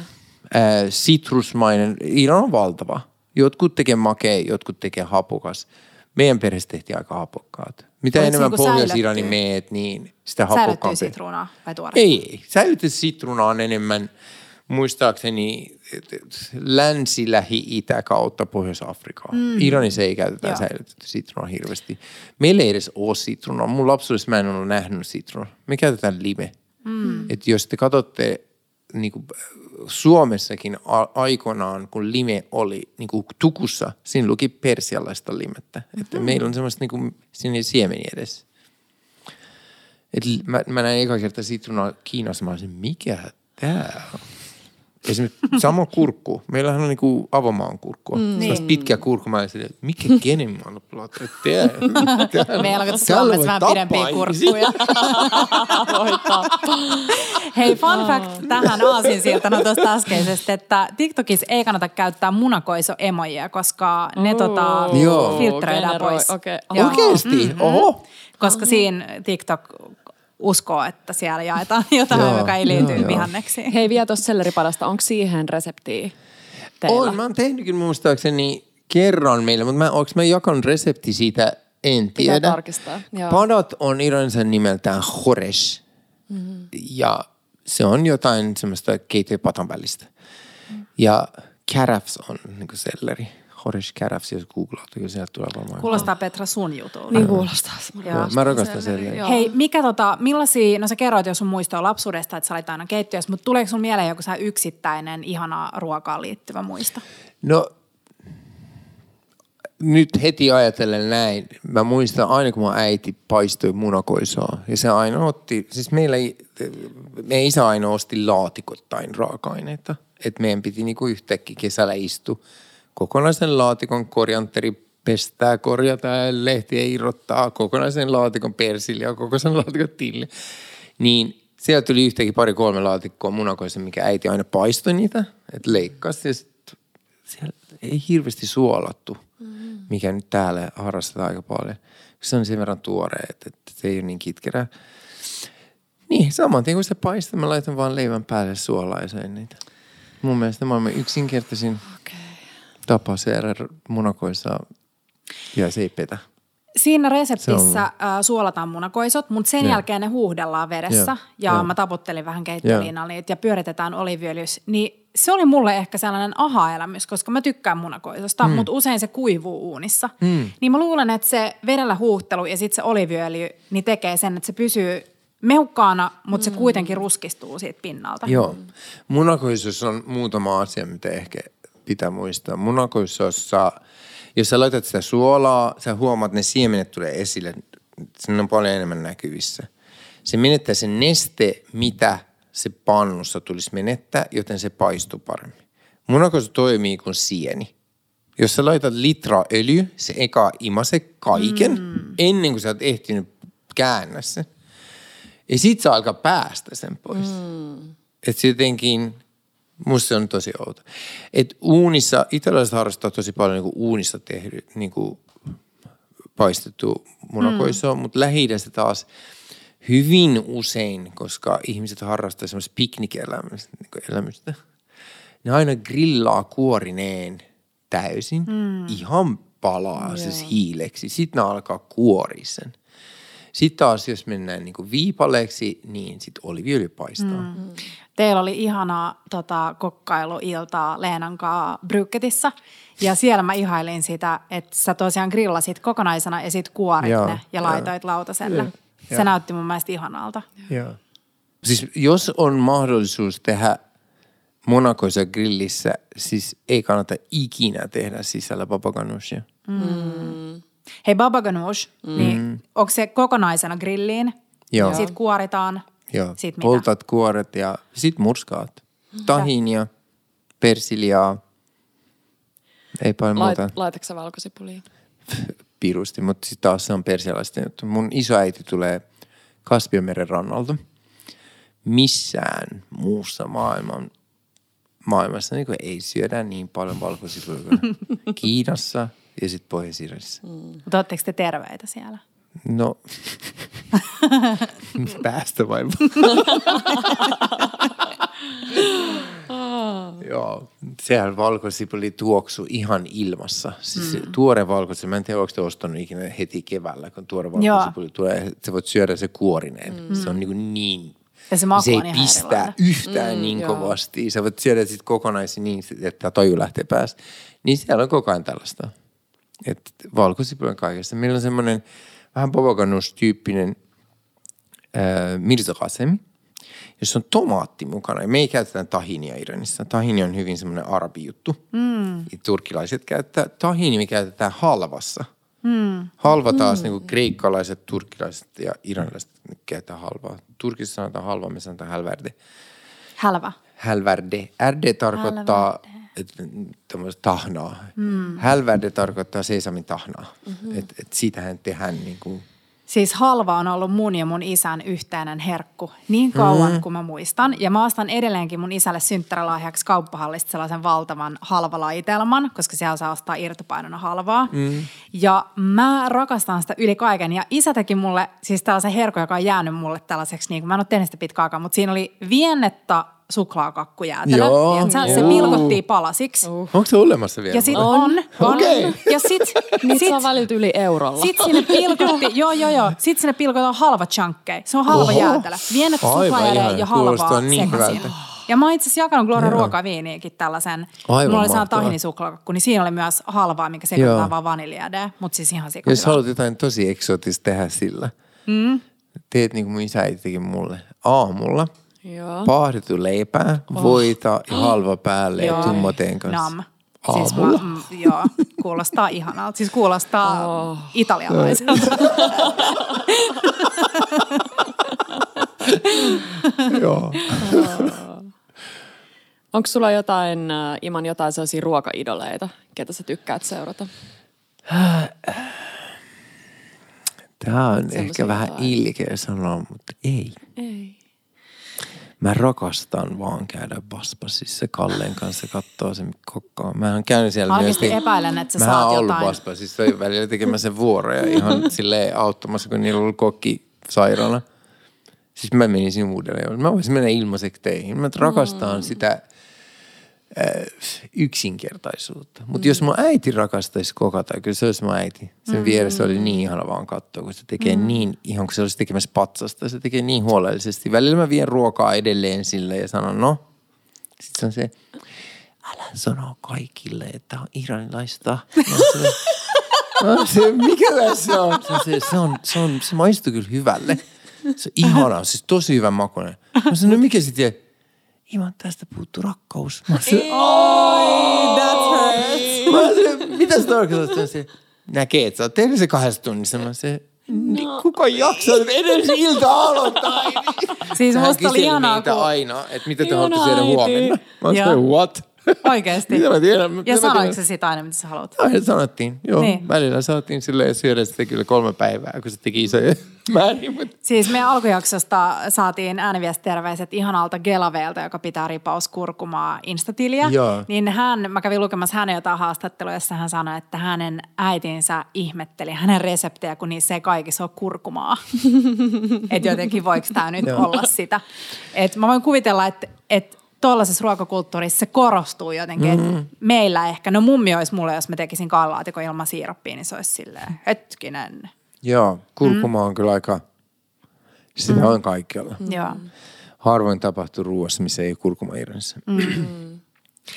Ää, sitrusmainen. Iran on valtava. Jotkut tekee makea, jotkut tekee hapokas. Meidän perheessä tehtiin aika hapokkaat. Mitä se enemmän niinku Pohjois-Iranin säilyttyä? meet, niin sitä Säilyttyy hapokkaampi. sitruunaa vai tuoretta? Ei, ei. Säilytetty sitruuna on enemmän, muistaakseni, et- et länsi-lähi-itä kautta Pohjois-Afrikaa. Mm. Iranissa ei käytetä säilytetty sitruunaa hirveästi. Meillä ei edes ole sitruunaa. Mun lapsuudessa mä en ole nähnyt sitruunaa. Me käytetään lime. Mm. Et jos te katsotte niin kuin Suomessakin aikoinaan, kun lime oli niin kuin tukussa, siinä luki persialaista limettä. Että meillä on semmoista niin kuin, sinne siemeni edes. Et mä, mä näin eka kertaa sitruunaa Kiinassa, mä olisin, mikä tää on? Esimerkiksi sama kurkku. Meillähän on niinku avomaan kurkkua. Mm. Niin. pitkä kurkku. Mä että mikä kenen mä platta? Tää, tää, Meillä on Suomessa vähän pidempiä ihmisiä. kurkkuja. Hei, fun fact tähän aasinsiltana tuosta äskeisestä, että TikTokissa ei kannata käyttää munakoiso-emojia, koska ne tota, Generoi, pois. okei. Joo. Oikeesti? Mm-hmm. Oho. Koska siinä TikTok uskoo, että siellä jaetaan jotain, Joo, joka ei liity joo, vihanneksiin. Hei, vielä tuossa selleripadasta. Onko siihen reseptiä teillä? On, mä oon tehnyt kyllä muistaakseni kerran meille, mutta mä, onks mä jakanut resepti siitä en Pitää tiedä. tarkistaa, joo. Padot on ironisen nimeltään Horesh. Mm-hmm. Ja se on jotain semmoista keitto- ja patan välistä. Ja carafs on niin selleri. Horesh carafs, jos googlaat, kyllä sieltä tulee varmaan. Kuulostaa Petra sun jutulta. Niin kuulostaa. Joo. Mä rakastan selleriä. Hei, mikä tota, millaisia, no sä kerroit jo sun muistoa lapsuudesta, että sä olit aina keittiössä, mutta tuleeko sun mieleen joku sä yksittäinen ihana ruokaan liittyvä muisto? No, nyt heti ajatellen näin. Mä muistan aina, kun mun äiti paistoi munakoisoa. Ja se aina otti, siis meillä, ei- meidän isä aina osti laatikottain raaka-aineita. Että meidän piti niinku yhtäkkiä kesällä istua kokonaisen laatikon korjanteri pestää, korjata ja lehtiä irrottaa, kokonaisen laatikon persiliä, kokonaisen laatikon tille. Niin siellä tuli yhtäkkiä pari-kolme laatikkoa munakoissa, mikä äiti aina paistoi niitä, että leikkasi ja sit siellä ei hirveästi suolattu, mikä nyt täällä harrastetaan aika paljon. Se on sen verran tuore, että, että se ei ole niin kitkerää. Niin, saman tien kun se paistaa, mä laitan vaan leivän päälle suolaa ja söin niitä. Mun mielestä maailman yksinkertaisin tapa syödä munakoissa ja petä. Siinä reseptissä äh, suolataan munakoisot, mutta sen Joo. jälkeen ne huuhdellaan vedessä. Joo. Ja Joo. mä taputtelin vähän keittiöliinalla niitä ja pyöritetään oliviöljyssä. Niin se oli mulle ehkä sellainen aha-elämys, koska mä tykkään munakoisosta, mm. mutta usein se kuivuu uunissa. Mm. Niin mä luulen, että se vedellä huuhtelu ja sitten se oliviöljy niin tekee sen, että se pysyy mehukkaana, mutta mm. se kuitenkin ruskistuu siitä pinnalta. Joo. Munakoissussa on muutama asia, mitä ehkä pitää muistaa. Munakoissussa, jos sä laitat sitä suolaa, sä huomaat, että ne siemenet tulee esille. Se on paljon enemmän näkyvissä. Se menettää se neste, mitä se pannussa tulisi menettää, joten se paistuu paremmin. Munakoissu toimii kuin sieni. Jos sä laitat litraa öljy, se eka imase kaiken mm. ennen kuin sä oot ehtinyt käännä sen. Ja sit se alkaa päästä sen pois. Mm. Että se jotenkin, musta se on tosi outo. Että uunissa, italialaiset harrastaa tosi paljon niinku uunissa tehty, niinku paistettu munakoisoa, mm. mutta lähi taas hyvin usein, koska ihmiset harrastaa semmoista piknik-elämystä, niinku ne aina grillaa kuorineen täysin, mm. ihan palaa siis hiileksi. Sitten ne alkaa kuoria sen. Sitten taas, jos mennään niin viipaleeksi, niin sitten oliviöljy paistaa. Mm. Teillä oli ihanaa tota, kokkailuiltaa Leenan kanssa Brykketissä. Ja siellä mä ihailin sitä, että sä tosiaan grillasit kokonaisena ja sit kuorit Joo, ne ja joo. laitoit lautaselle. Se Joo. näytti mun mielestä ihanalta. Joo. Siis jos on mahdollisuus tehdä monakoissa grillissä, siis ei kannata ikinä tehdä sisällä papaganoushia. Hei baba ganoush, mm. niin onko se kokonaisena grilliin? Joo. Sitten kuoritaan. Joo. Sit mitä? Poltat kuoret ja sit murskaat. Tahinia, persiliaa, ei paljon Lait, muuta. laitatko valkosipulia? pirusti, mutta sitten taas se on persialaisten juttu. Mun isoäiti tulee Kaspiomeren rannalta. Missään muussa maailman, maailmassa niin ei syödä niin paljon valkosipulia kuin Kiinassa ja sitten Pohjois-Irlannissa. Mutta ootteko te terveitä siellä? No, päästä vai? Joo, sehän valkosipuli tuoksu ihan ilmassa. Siis mm. tuore valkosipuli, mä en tiedä, onko te ostanut ikinä heti keväällä, kun tuore valkosipuli tulee. Sä voit syödä se kuorineen. Mm. Se on niin, niin Ja se se ei pistää erilainen. yhtään mm, niin kovasti. Sä voit syödä sit kokonaisen niin, että toju lähtee päästä. Niin siellä on koko ajan tällaista. Et valkosipuli on kaikessa. Meillä on semmoinen vähän boboganoush-tyyppinen äh, mirzakasemi, jossa on tomaatti mukana. Me ei käytetä tahinia Iranissa. Tahini on hyvin semmoinen arabijuttu. Mm. Turkkilaiset käyttää. Tahini me käytetään halvassa. Mm. Halva taas mm. niin kuin kreikkalaiset, turkkilaiset ja iranilaiset käyttää halvaa. Turkissa sanotaan halva, me sanotaan hälverde. Hälvä. Hälverde. RD tarkoittaa et- tämmöistä tahnaa. Mm. Hälverde tarkoittaa sesamin tahnaa. Mm-hmm. Et, et siitähän tehdään niin kuin Siis halva on ollut mun ja mun isän yhteinen herkku niin kauan mm. kuin mä muistan. Ja mä ostan edelleenkin mun isälle synttärälahjaksi kauppahallista sellaisen valtavan halvalaitelman, koska siellä saa ostaa irtopainona halvaa. Mm. Ja mä rakastan sitä yli kaiken. Ja isä teki mulle siis tällaisen herkun, joka on jäänyt mulle tällaiseksi, niin kuin mä en ole tehnyt sitä pitkään aikaa, mutta siinä oli viennettä Joo, Tiedätkö? Se joo. pilkottiin palasiksi. Onko se olemassa vielä? Ja sit On. on, on. Okei. Ja sit, Niitä sit, saa välillä yli eurolla. sit sinne pilkotti, joo joo joo, sit sinne pilkotaan halva chunkkeja. Se on halva Oho. jäätelö. Vienet Aivan suklaajäätelö ihana. ja halvaa niin sekaisin. hyvältä. Ja mä oon itse asiassa jakanut Gloria Joo. ruokaa viiniäkin tällaisen. Aivan Mulla oli sellainen mahtavaa. tahinisuklaakakku, niin siinä oli myös halvaa, mikä sekoitetaan Joo. vaan vaniljäädää. Mutta siis ihan sikana. Jos haluat jotain tosi eksotista tehdä sillä, mm. teet niin kuin mun isä teki mulle aamulla. Joo. Paahdettu leipää, voita ja halva päälle ja tummateen kanssa. Nam. Siis mä, mm, joo, kuulostaa ihanalta. Siis kuulostaa oh. italialaiselta. Joo. Onko sulla jotain, äh, Iman, jotain sellaisia ruokaidoleita, ketä sä tykkäät seurata? Tämä on Semmoisia ehkä vähän jotain. ilkeä sanoa, mutta ei. Ei. Mä rakastan vaan käydä Baspasissa Kalleen kanssa katsoa sen kokkaa. Mä oon käynyt siellä Oikeasti myös- epäilen, että sä Mä saat ollut jotain. Baspasissa välillä tekemässä vuoroja ihan silleen auttamassa, kun niillä oli kokki sairaana. Siis mä menisin uudelleen. Mä voisin mennä ilmaiseksi teihin. Mä rakastan Mm. sitä äh, yksinkertaisuutta. Mutta jos mun äiti rakastaisi kokata, kyllä se olisi mun äiti. Sen vieressä oli niin ihana vaan katsoa, kun se tekee Mm. niin, ihan kun se olisi tekemässä patsasta. Se tekee niin huolellisesti. Välillä mä vien ruokaa edelleen sille ja sanon, no. Sitten se on se, älä sano kaikille, että on iranilaista. Oon se, se, mikä tässä on? Se, on se, se, on, se, on, se maistuu kyllä hyvälle. Se on ihana, siis tosi hyvän makuinen. Mä sanoin, no mikä sitten? Iman, tästä puuttuu rakkaus. Mä oon se, That hurts. Mä se, mitä se tarkoittaa? Se on se, näkee, että sä oot tehnyt se kahdessa tunnissa. Mä se, niin kuka jaksaa edes ilta aloittaa? Siis Sehän musta oli ihanaa, kun... aina, että mitä te haluatte syödä äiti. huomenna. Mä Joo. what? Oikeesti. Mitä mä tiedän? Mitä Ja sanoiko tiedän? se sitä aina, mitä sä haluat? Aina sanottiin, joo. Niin. Välillä saatiin silleen syödä sitä kyllä kolme päivää, kun se teki isoja määriä. Mutta Siis meidän alkujaksosta saatiin ääniviestiterveiset ihanalta Gelaveelta, joka pitää ripaus kurkumaa Instatiliä. Joo. Niin hän, mä kävin lukemassa hänen jotain haastattelua, jossa hän sanoi, että hänen äitinsä ihmetteli hänen reseptejä, kun niissä ei kaikissa ole kurkumaa. että jotenkin voiko tämä nyt olla sitä. Et mä voin kuvitella, että et tuollaisessa ruokakulttuurissa se korostuu jotenkin. Mm. Meillä ehkä, no mummi olisi mulle, jos mä tekisin kallaatikon ilman siirappia, niin se olisi silleen, hetkinen. joo, kurkuma on kyllä aika, sitä on kaikkialla. Joo. Harvoin tapahtuu ruoassa, missä ei ole kurkuma irronnassa.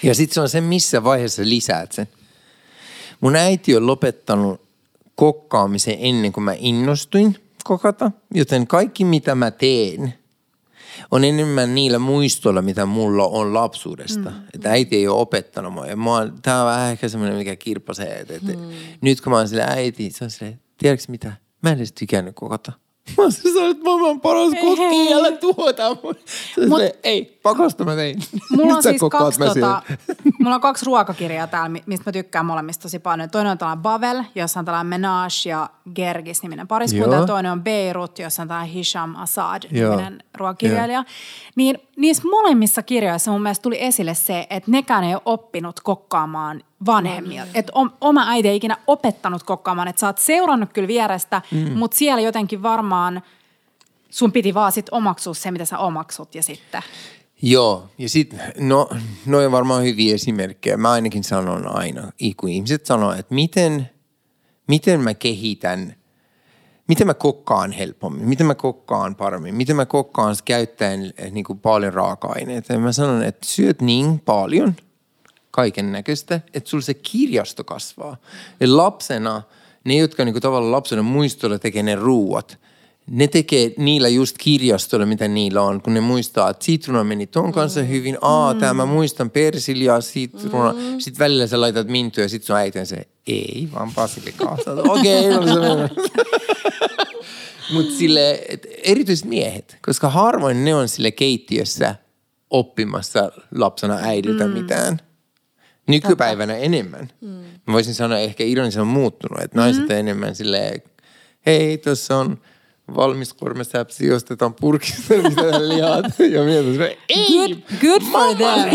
Ja sitten se on se, missä vaiheessa lisäät sen. Mun äiti on lopettanut kokkaamisen ennen kuin mä innostuin kokata, joten kaikki mitä mä teen on enemmän niillä muistoilla, mitä mulla on lapsuudesta. Mm. Että äiti ei ole opettanut mua. Ja oon, tää on vähän ehkä semmoinen, mikä kirppasee. Että, että mm. nyt kun mä oon sille äiti, se on silleen, tiedätkö mitä? Mä en edes tykännyt kokata. Mä oon silleen, että mä oon paras kokki, älä. Se on Mut- silleen, ei, pakosta mä tein. Mulla on siis kaksi, tota, mulla on kaksi ruokakirjaa täällä, mi- mistä mä tykkään molemmista tosi paljon. Toinen on tällainen Bavel, jossa on tällainen Menage ja Gergis-niminen pariskunta. Joo. Ja toinen on Beirut, jossa on tällainen Hisham Joo. Assad-niminen ruokakirjailija. Niin niissä molemmissa kirjoissa mun mielestä tuli esille se, että nekään ei ole oppinut kokkaamaan vanhemmilta. Että om, oma äiti ei ikinä opettanut kokkaamaan. Että sä oot seurannut kyllä vierestä, mm. mutta siellä jotenkin varmaan sun piti vaan sit omaksua se, mitä sä omaksut ja sitten... Joo, ja sitten, no, noin on varmaan hyviä esimerkkejä. Mä ainakin sanon aina, kun ihmiset sanoo, että miten, miten mä kehitän, miten mä kokkaan helpommin, miten mä kokkaan paremmin, miten mä kokkaan käyttäen eh, niin kuin paljon raaka-aineita. Ja mä sanon, että syöt niin paljon kaiken näköistä, että sulla se kirjasto kasvaa. Ja lapsena, ne jotka niin kuin tavallaan lapsena muistolla tekee ne ruuat, ne tekee niillä just kirjastolla, mitä niillä on, kun ne muistaa, että sitruuna meni ton kanssa hyvin. Aa, tää mä muistan persiljaa, sitruuna. Sitten välillä sä laitat mintuja ja sit sun äiti on se, ei, vaan basilikaa. Okei, okay, no. Mutta sille, erityisesti miehet, koska harvoin ne on sille keittiössä oppimassa lapsena äidiltä mm. mitään. Nykypäivänä enemmän. Mm. Mä voisin sanoa, ehkä ironisesti on muuttunut, että naiset on enemmän silleen, hei, tuossa on valmis kormesäpsi, ostetaan purkista, mitä lihat. Ja mietin, että ei, Good, good for them.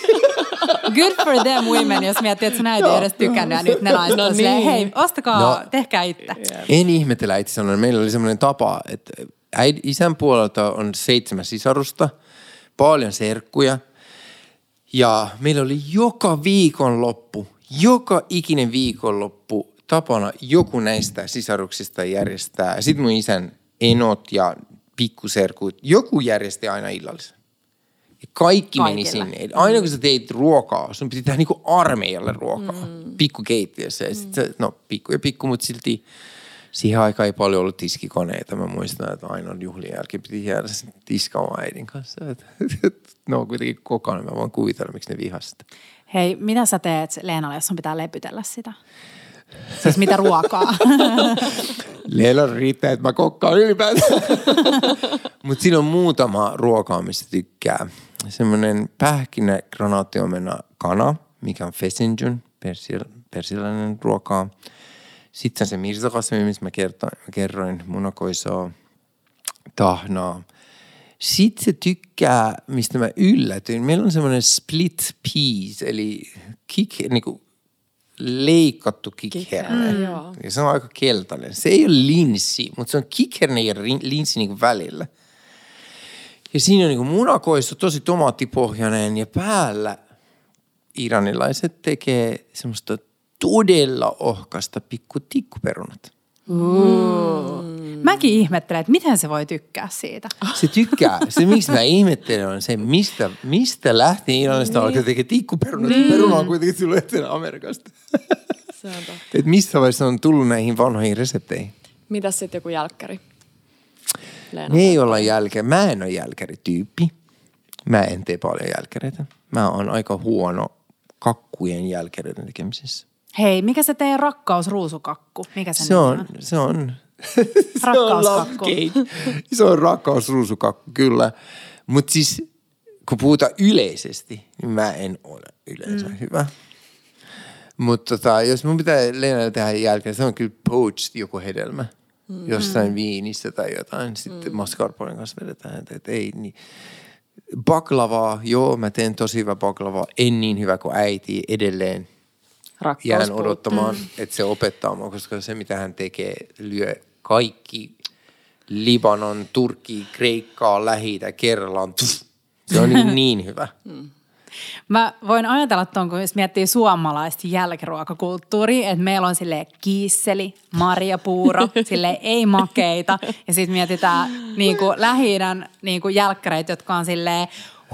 good for them women, jos miettii, että sun äiti ei edes tykännyt ja nyt ne naiset No on silleen, niin. hei, ostakaa, No. tehkää itse. En ihmetellä äiti sanoi, meillä oli semmoinen tapa, että äid, isän puolelta on seitsemän sisarusta, paljon serkkuja. Ja meillä oli joka viikonloppu, joka ikinen viikonloppu tapana joku näistä sisaruksista järjestää. Sitten mun isän enot ja pikkuserkut, joku järjesti aina illallisen. Ja kaikki meni Kaikille. sinne. Aina kun sä teit ruokaa, sun piti tehdä niinku armeijalle ruokaa. Mm. Pikkukeittiössä. Ja sit sä, no pikku ja pikku, mutta silti siihen aikaan ei paljon ollut tiskikoneita. Mä muistan, että aina juhlien jälkeen piti jäädä tiskaamaan äidin kanssa. Et, et, ne on kuitenkin kokonaan. Mä voin kuvitella, miksi ne vihasta. Hei, mitä sä teet Leenalle, jos sun pitää lepytellä sitä? Siis mitä ruokaa? Leela riittää, että mä kokkaan ylipäätään. Mutta siinä on muutama ruokaa, mistä tykkää. Semmoinen pähkinä granaattiomena kana, mikä on fesinjun, persil, persiläinen ruokaa. Sitten se mirsakasvi, mistä mä kertoin, mä kerroin, munakoisoa, tahnaa. Sitten se tykkää, mistä mä yllätyin. Meillä on semmoinen split peas, eli kik, niinku leikattu kikherne. Mm, joo. Ja se on aika keltainen. Se ei ole linssi, mutta se on kikherne ja linssi niinku välillä. Ja siinä on niinku munakoisto, tosi tomaattipohjainen ja päällä iranilaiset tekee semmoista todella ohkasta pikku tikkuperunat. Mäkin ihmettelen, että miten se voi tykkää siitä. Se tykkää. Se, miksi mä ihmettelen, on se, mistä, mistä lähtien Iranista niin. alkaa tekemään tikkuperunat. Niin. Peruna on kuitenkin tullut Etelä-Amerikasta. Se on totta. Et missä vaiheessa on tullut näihin vanhoihin resepteihin? Mitäs sitten joku jälkkäri? Leena. Me ei olla jälkeen. Mä en ole jälkärityyppi. Mä en tee paljon jälkäreitä. Mä oon aika huono kakkujen jälkäreiden tekemisessä. Hei, mikä se teidän rakkausruusukakku? Mikä se, Se nimi on, se on. Se on, love cake. se on rakkausruusukakku, kyllä. Mutta siis, kun puhutaan yleisesti, niin mä en ole yleensä mm. hyvä. Mutta tota, jos mun pitää Leenalle tehdä jälkeen, se on kyllä poached joku hedelmä. Mm. Jossain viinissä tai jotain. Sitten mm. mascarponen kanssa vedetään. Että, et ei niin. Baklavaa, joo, mä teen tosi hyvä baklavaa. En niin hyvä kuin äiti edelleen Rakkaus jään odottamaan, että se opettaa mua, koska se mitä hän tekee lyö kaikki Libanon, Turkki, Kreikkaa, lähi kerrallaan. Tuff. Se on niin, niin hyvä. Mä voin ajatella tuon, kun jos miettii suomalaista jälkiruokakulttuuria, että meillä on sille kiisseli, marjapuuro, sille ei makeita. Ja sitten mietitään niin kuin lähi-idän niin kuin jälkkäreitä, jotka on sille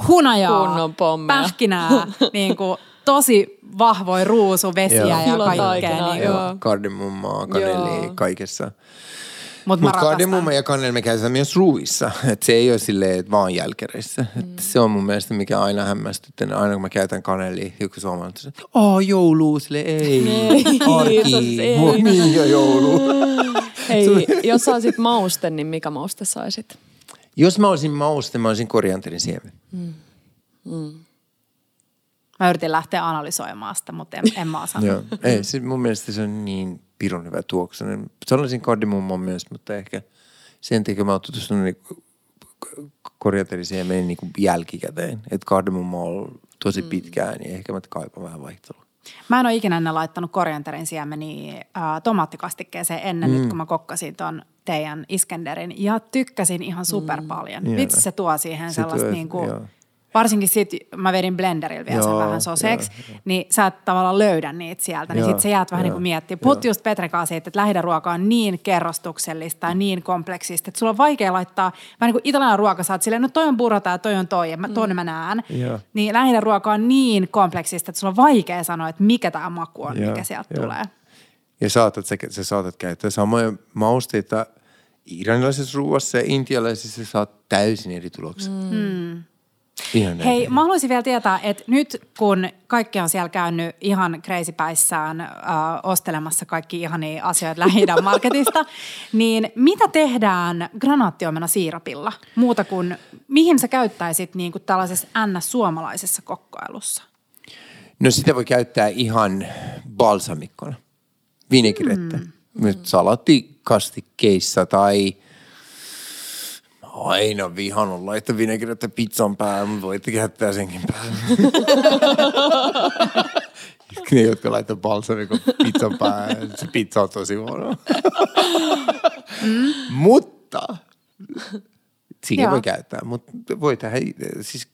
hunajaa, pähkinää, niin kuin tosi vahvoja ruusuvesiä Joo. ja kaikkea. Niin joo. Kardemummaa, kaneli, Joo. kaikessa. Mutta rakastan. kardemumma ja kaneli me käytetään myös ruuissa. Että se ei ole silleen, että vaan jälkäreissä. Mm. Et se on mun mielestä, mikä aina hämmästyttää. Aina kun mä käytän kanelia, joku suomalainen sanoo, että "Aa, joulu, sille ei, arki, ei. Mua, niin ja joulu. Hei, jos saisit mauste, niin mikä mauste saisit? Jos mä olisin mauste, mä olisin korianterin siemen. Mä yritin lähteä analysoimaan sitä, mutta en, en mä osaa. Joo. Ei, siis mun mielestä se on niin pirun hyvä tuoksunen. Sanoisin kardemumman myös, mutta ehkä sen takia mä oon tutustunut niin korianteriseen niin kuin jälkikäteen. Että kardemumma on ollut tosi pitkään, niin ehkä mä kaipaan vähän vaihtelua. Mä en ole ikinä ennen laittanut korianterin siemeniä äh, tomaattikastikkeeseen ennen mm. nyt, kun mä kokkasin ton teidän Iskenderin. Ja tykkäsin ihan super paljon. Mm. Vitsi se tuo siihen Se sellaista tuo- niin kuin, joo. Varsinkin sit mä vedin blenderillä vielä sen Joo, vähän soseksi, joo, niin sä et tavallaan löydä niitä sieltä, niin Joo, sit sä jäät vähän joo, niin kuin miettimään. Joo. just Petrekaa siitä, että lähiruoka on niin kerrostuksellista ja niin kompleksista, että sulla on vaikea laittaa, vähän niin kuin italialainen ruoka, sä oot silleen, no toi on burrata ja toi on toi, ja mä, ton mä näen. Joo. Niin lähinnä ruoka on niin kompleksista, että sulla on vaikea sanoa, että mikä tämä maku on, Joo, mikä sieltä joo. tulee. Ja saatat, sä, sä saatat käyttää samoja mausteita iranilaisessa ruoassa ja intialaisessa sä saat täysin eri tuloksia. Mm. Ihan näin. Hei, mä haluaisin vielä tietää, että nyt kun kaikki on siellä käynyt ihan kreisipäissään äh, ostelemassa kaikki ihania asioita lähi marketista, niin mitä tehdään granaattiomena siirapilla muuta kuin, mihin sä käyttäisit niin kuin tällaisessa NS-suomalaisessa kokkailussa? No sitä voi käyttää ihan balsamikkona, vinegrettä. Mm. Nyt salattikastikkeissa tai aina vihannut laittaa vinegrettä pizzan päälle, mutta voitte käyttää senkin päälle. ne, jotka laittaa balsamikon pizzan päälle, se pizza on tosi huono. Mutta siihen Joo. voi käyttää, mutta voi tehdä, siis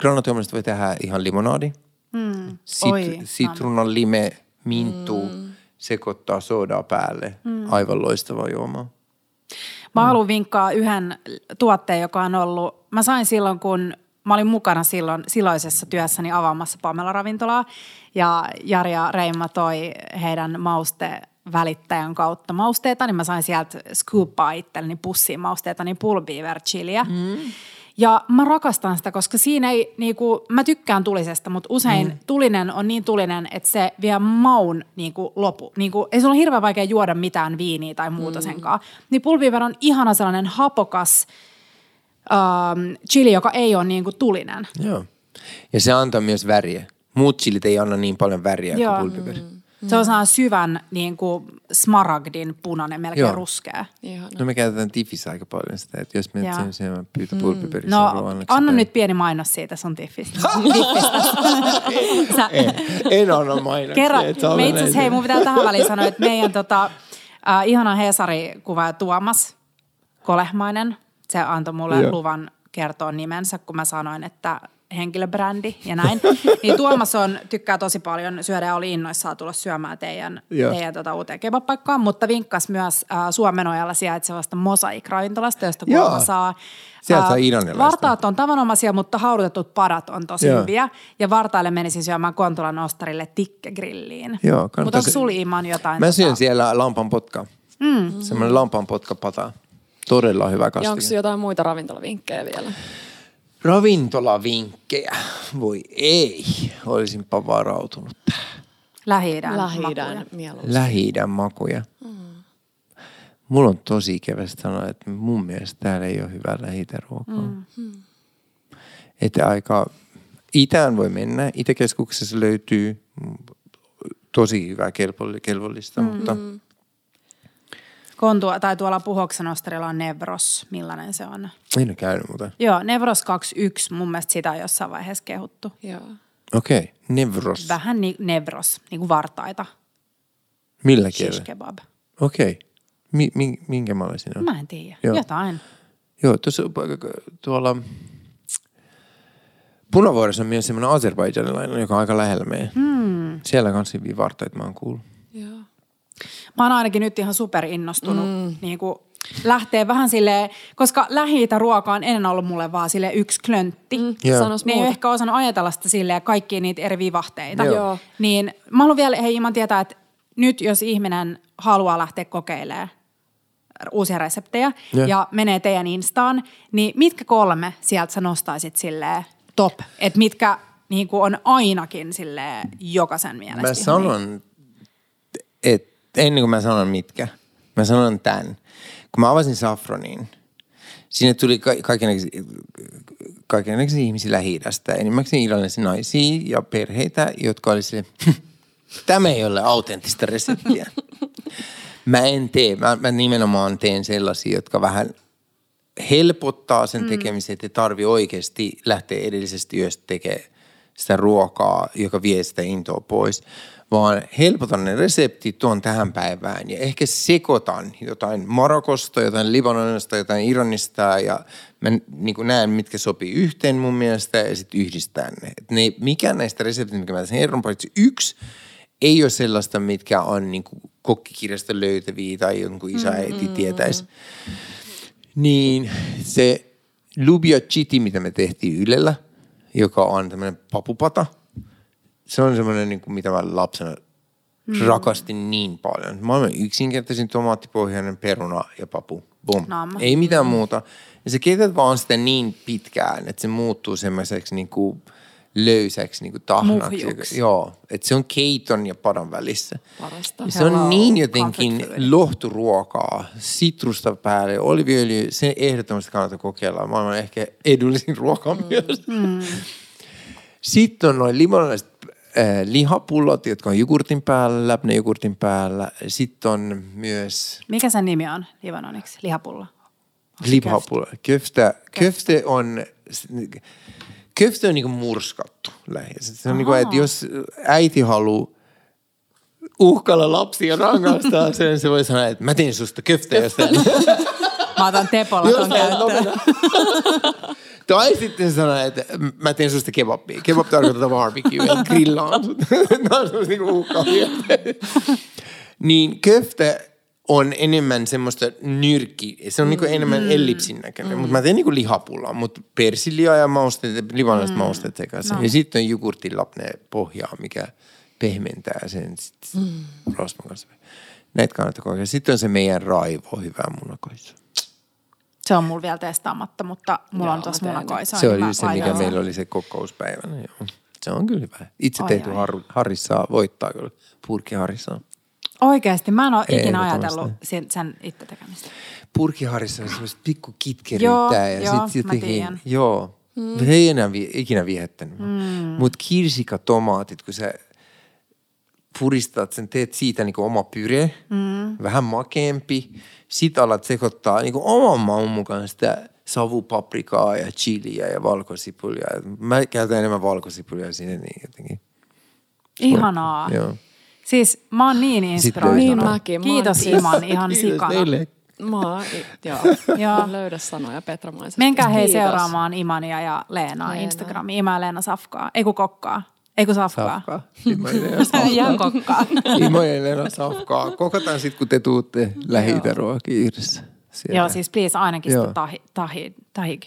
Granatuomasta voi tehdä ihan limonadi. Mm. Sit, Oi, sitruunan lime, minttu, mm. sekoittaa soodaa päälle. Mm. Aivan loistava juoma. Mä haluan vinkkaa yhden tuotteen, joka on ollut, mä sain silloin, kun mä olin mukana silloin silloisessa työssäni avaamassa Pamela-ravintolaa ja Jari ja Reima toi heidän mauste välittäjän kautta mausteita, niin mä sain sieltä scoopaa itselleni pussiin mausteita, niin pulbeaver chiliä. Mm. Ja mä rakastan sitä, koska siinä ei, niinku, mä tykkään tulisesta, mutta usein mm. tulinen on niin tulinen, että se vie maun niinku, lopu. Niinku, ei sulla ole hirveän vaikea juoda mitään viiniä tai muuta mm. senkaan. Niin pulbeaver on ihana sellainen hapokas ähm, chili, joka ei ole niinku, tulinen. Joo. Ja se antaa myös väriä. Muut chilit ei anna niin paljon väriä Joo. kuin pulpiper. Mm. Se on sellainen syvän niin kuin smaragdin punainen, melkein Joo. ruskea. Ihana. No me käytetään Tiffissä aika paljon sitä, että jos me Joo. sen siellä pyytä pulpiperissä No, ruoanneksi anna tai- nyt pieni mainos siitä sun tiffistä. Sä, En, en anna mainoksia. kerran, ole me itse asiassa, hei, mun pitää tähän väliin sanoa, että meidän tota, äh, ihana Hesari-kuvaaja Tuomas Kolehmainen, se antoi mulle Joo. luvan kertoa nimensä, kun mä sanoin, että henkilöbrändi ja näin. niin Tuomas on, tykkää tosi paljon syödä ja oli innoissaan tulla syömään teidän, Joo. teidän tota, uuteen kebabpaikkaan, mutta vinkkas myös äh, Suomenojalla sijaitsevasta Mosaik-ravintolasta, josta Joo. kuulemma saa Sieltä äh, saa iranilaista. Vartaat on tavanomaisia, mutta haudutetut padat on tosi Joo. hyviä. Ja vartaille menisin syömään Kontulan ostarille tikkegrilliin. Joo, Mutta onko sulla Iman jotain? Mä tota- syön siellä lampan potkaa. Mm. Semmoinen lampan potkapata. Todella hyvä Ja onko kastike. jotain muita ravintolavinkkejä vielä? Ravintolavinkkejä. Voi ei. Olisinpa varautunut tähän. Lähi-idän, Lähi-idän makuja. mieluusti. lähi makuja. Mm. Mulla on tosi ikävä sanoa, että mun mielestä täällä ei ole hyvää lähi ruokaa. Mm. Että aika itään voi mennä. Itäkeskuksessa löytyy mm, tosi hyvää kelvollista, mm. mutta Kontua, tai tuolla Puhoksen ostarilla on Nevros. Millainen se on? en ole käynyt muuta. Joo, Nevros 21. Mun mielestä sitä on jossain vaiheessa kehuttu. Joo. Okei, okay. Nevros. Vähän ni- Nevros, niin kuin vartaita. Millä Shish kielellä? kebab. Okei. Okay. Mi- mi- minkä maalla siinä on? Mä en tiedä. Joo. Jotain. Joo, tuossa tuolla Punavuoressa on myös semmoinen azerbaidžanilainen, joka on aika lähellä meidän. Hmm. Siellä kanssa hyviä vartaita mä oon kuullut. Mä oon ainakin nyt ihan super innostunut mm. niin kuin lähtee vähän silleen, koska lähi ruoka on ennen ollut mulle vaan sille yksi klöntti. Mm. Joo. Sanois Ne ei ole ehkä osannut ajatella sitä silleen kaikkia niitä eri vivahteita. Joo. Joo. Niin mä haluan vielä, hei Iman tietää, että nyt jos ihminen haluaa lähteä kokeilemaan uusia reseptejä Joo. ja menee teidän Instaan, niin mitkä kolme sieltä sä nostaisit silleen top? Että mitkä niin kuin on ainakin silleen jokaisen mielestä. Mä sanon, että ennen kuin mä sanon mitkä, mä sanon tämän. Kun mä avasin Safronin, sinne tuli ka- kaikenlaisia, ihmisiä lähi enimmäkseen iranilaisia naisia ja perheitä, jotka oli sille, tämä ei ole autenttista reseptiä. mä en tee, mä, mä nimenomaan teen sellaisia, jotka vähän helpottaa sen tekemisen, että ei tarvi oikeasti lähteä edellisestä yöstä tekemään sitä ruokaa, joka vie sitä intoa pois, vaan helpotan ne reseptit tuon tähän päivään ja ehkä sekoitan jotain Marokosta, jotain Libanonista, jotain Iranista ja mä niin näen, mitkä sopii yhteen mun mielestä ja sitten yhdistän ne. Et ne. Mikään näistä reseptistä, mikä mä tässä herron paitsi yksi, ei ole sellaista, mitkä on niin kuin kokkikirjasta löytäviä tai jonkun isä äiti tietäisi. Niin se Lubia Chiti, mitä me tehtiin Ylellä, joka on tämmöinen papupata, se on semmoinen, niin kuin, mitä mä lapsena rakastin niin paljon. Maailman yksinkertaisin tomaattipohjainen peruna ja papu. Boom. Naama. Ei mitään muuta. Ja sä keität vaan sitä niin pitkään, että se muuttuu semmoiseksi niin kuin löysäksi niin kuin tahnaksi. Muhjuksi. Joo, että se on keiton ja padan välissä. Parasta. Ja se on Hello, niin jotenkin lohturuokaa, sitrusta päälle, oliviöljy, se ehdottomasti kannattaa kokeilla. Maailman ehkä edullisin ruoka mm. myös. Mm. Sitten on noin limonalaiset äh, lihapullot, jotka on jogurtin päällä, läpnejogurtin päällä. Sitten on myös Mikä sen nimi on libanoniksi? Lihapulla. lihapulla. Köfte, köfte on, köfte on niinku murskattu lähes. Se on niinku, että jos äiti haluaa uhkailla lapsia rangaistaa sen, se voi sanoa, että mä teen susta köfte, jos sä Mä otan tepolla ton käyttöön. Tai sitten sanoa, että mä teen susta kebabia. Kebab tarkoittaa barbecue, grillaan sut. Nämä on semmoista niinku uhkaavia. niin köfte on enemmän semmoista nyrkki. Se on niinku enemmän Mm. ellipsin näköinen. Mutta mä teen niinku lihapullaa, mutta persilja ja mausteet, libanaiset Mm. mausteet sekaisin. Ja sitten on jogurtilapne pohjaa, mikä pehmentää sen sitten Mm. rasvan kanssa. Näitä kannattaa kokeilla. Sitten on se meidän raivo, hyvä munakoisu. Se on mulla vielä testaamatta, mutta mulla Joo, on tuossa munakoisa. Se niin oli mä se, mikä sen. meillä oli se kokouspäivänä. Joo. Se on kyllä hyvä. Itse Ai, tehty har, harissa voittaa kyllä. Purkki harissa. Oikeasti, mä en ole ikinä Ehdottomasti. ajatellut sen, sen itse tekemistä. Purkki harissa on semmoista pikku Joo, kitkeryyttä. ja joo, sit mä jotenkin, tiedän. Joo. Mm. Se ei enää vi, ikinä viehättänyt. Mm. Mutta kirsikkatomaatit, kun sä puristat sen, teet siitä niinku oma pyre, mm. vähän makeampi. Sitten alat sekoittaa niinku oman maun mukaan sitä savupaprikaa ja chiliä ja valkosipulia. Mä käytän enemmän valkosipulia sinne niin jotenkin. Ihanaa. Joo. Siis mä oon niin inspiroitunut. Niin mäkin, Kiitos siis- Iman ihan Kiitos sikana. teille. Mä oon, joo, löydä sanoja petramaisesti. Menkää hei Kiitos. seuraamaan Imania ja Leenaa Leenaa. Instagramiin. Ima ja Leena Safkaa. Ei kun kokkaa. Ei kun Safkaa. Safkaa. Ja kokkaa. Imo ja Leena Safkaa. Kokotaan sitten, kun te tuutte lähi ruokia yhdessä. Siellä. Joo, siis please ainakin Joo. sitä tahi, tahi, tahig.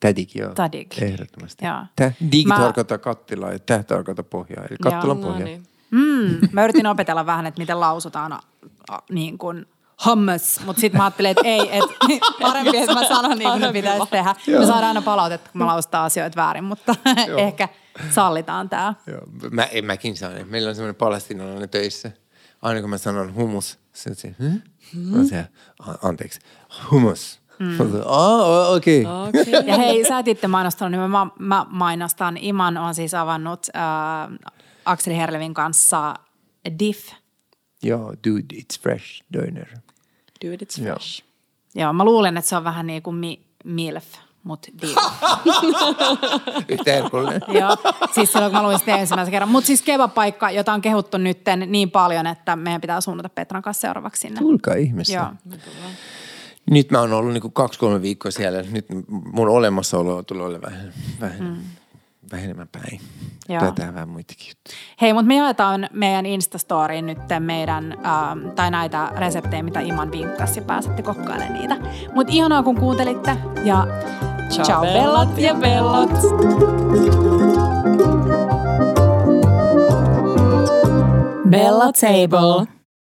Tädik, joo. Tädik. Ehdottomasti. Joo. Tä, dig Mä- tarkoittaa kattilaa ja täh tarkoittaa pohjaa. Eli kattilan No pohja. niin. Mm, mä yritin opetella vähän, että miten lausutaan a, a, niin kuin hummus, mutta sitten mä ajattelin, että ei, että parempi, että mä sanon niin kuin pitäisi tehdä. Me saadaan aina palautetta, kun mä lausutaan asioita väärin, mutta ehkä sallitaan tämä. Joo. Mä, en mäkin saan. Meillä on semmoinen palestinalainen töissä. Aina kun mä sanon humus, se on se, hm? Mä se, "A- anteeksi, humus. Mm. Ah, okei. Okay. Okei. Ja hei, sä et itse mainostanut, niin mä, mä mainostan. Iman on siis avannut äh, Akseli Herlevin kanssa Diff. Joo, dude, it's fresh döner. Dude, it's Joo. fresh. Joo, mä luulen, että se on vähän niin kuin mi, MILF, mutta Diff. Yhtä herkullinen. Joo, siis silloin kun mä luin sitä ensimmäisen kerran. Mutta siis kebab-paikka, jota on kehuttu nytten niin paljon, että meidän pitää suunnata Petran kanssa seuraavaksi sinne. Tulkaa ihmeessä. Joo. Nyt mä oon ollut niinku kaksi-kolme viikkoa siellä. Nyt mun olemassaolo tulee olla vähän, vähän, mm. Vähenemään päin. Joo. Tehdä vähän muitakin juttuja. Hei, mutta me jaetaan meidän Instastoriin nyt meidän, ähm, tai näitä reseptejä, mitä Iman vinkkasi ja pääsette kokkailemaan niitä. Mutta ihanaa, kun kuuntelitte ja ciao, ciao bellat ja bellot. Bella Table.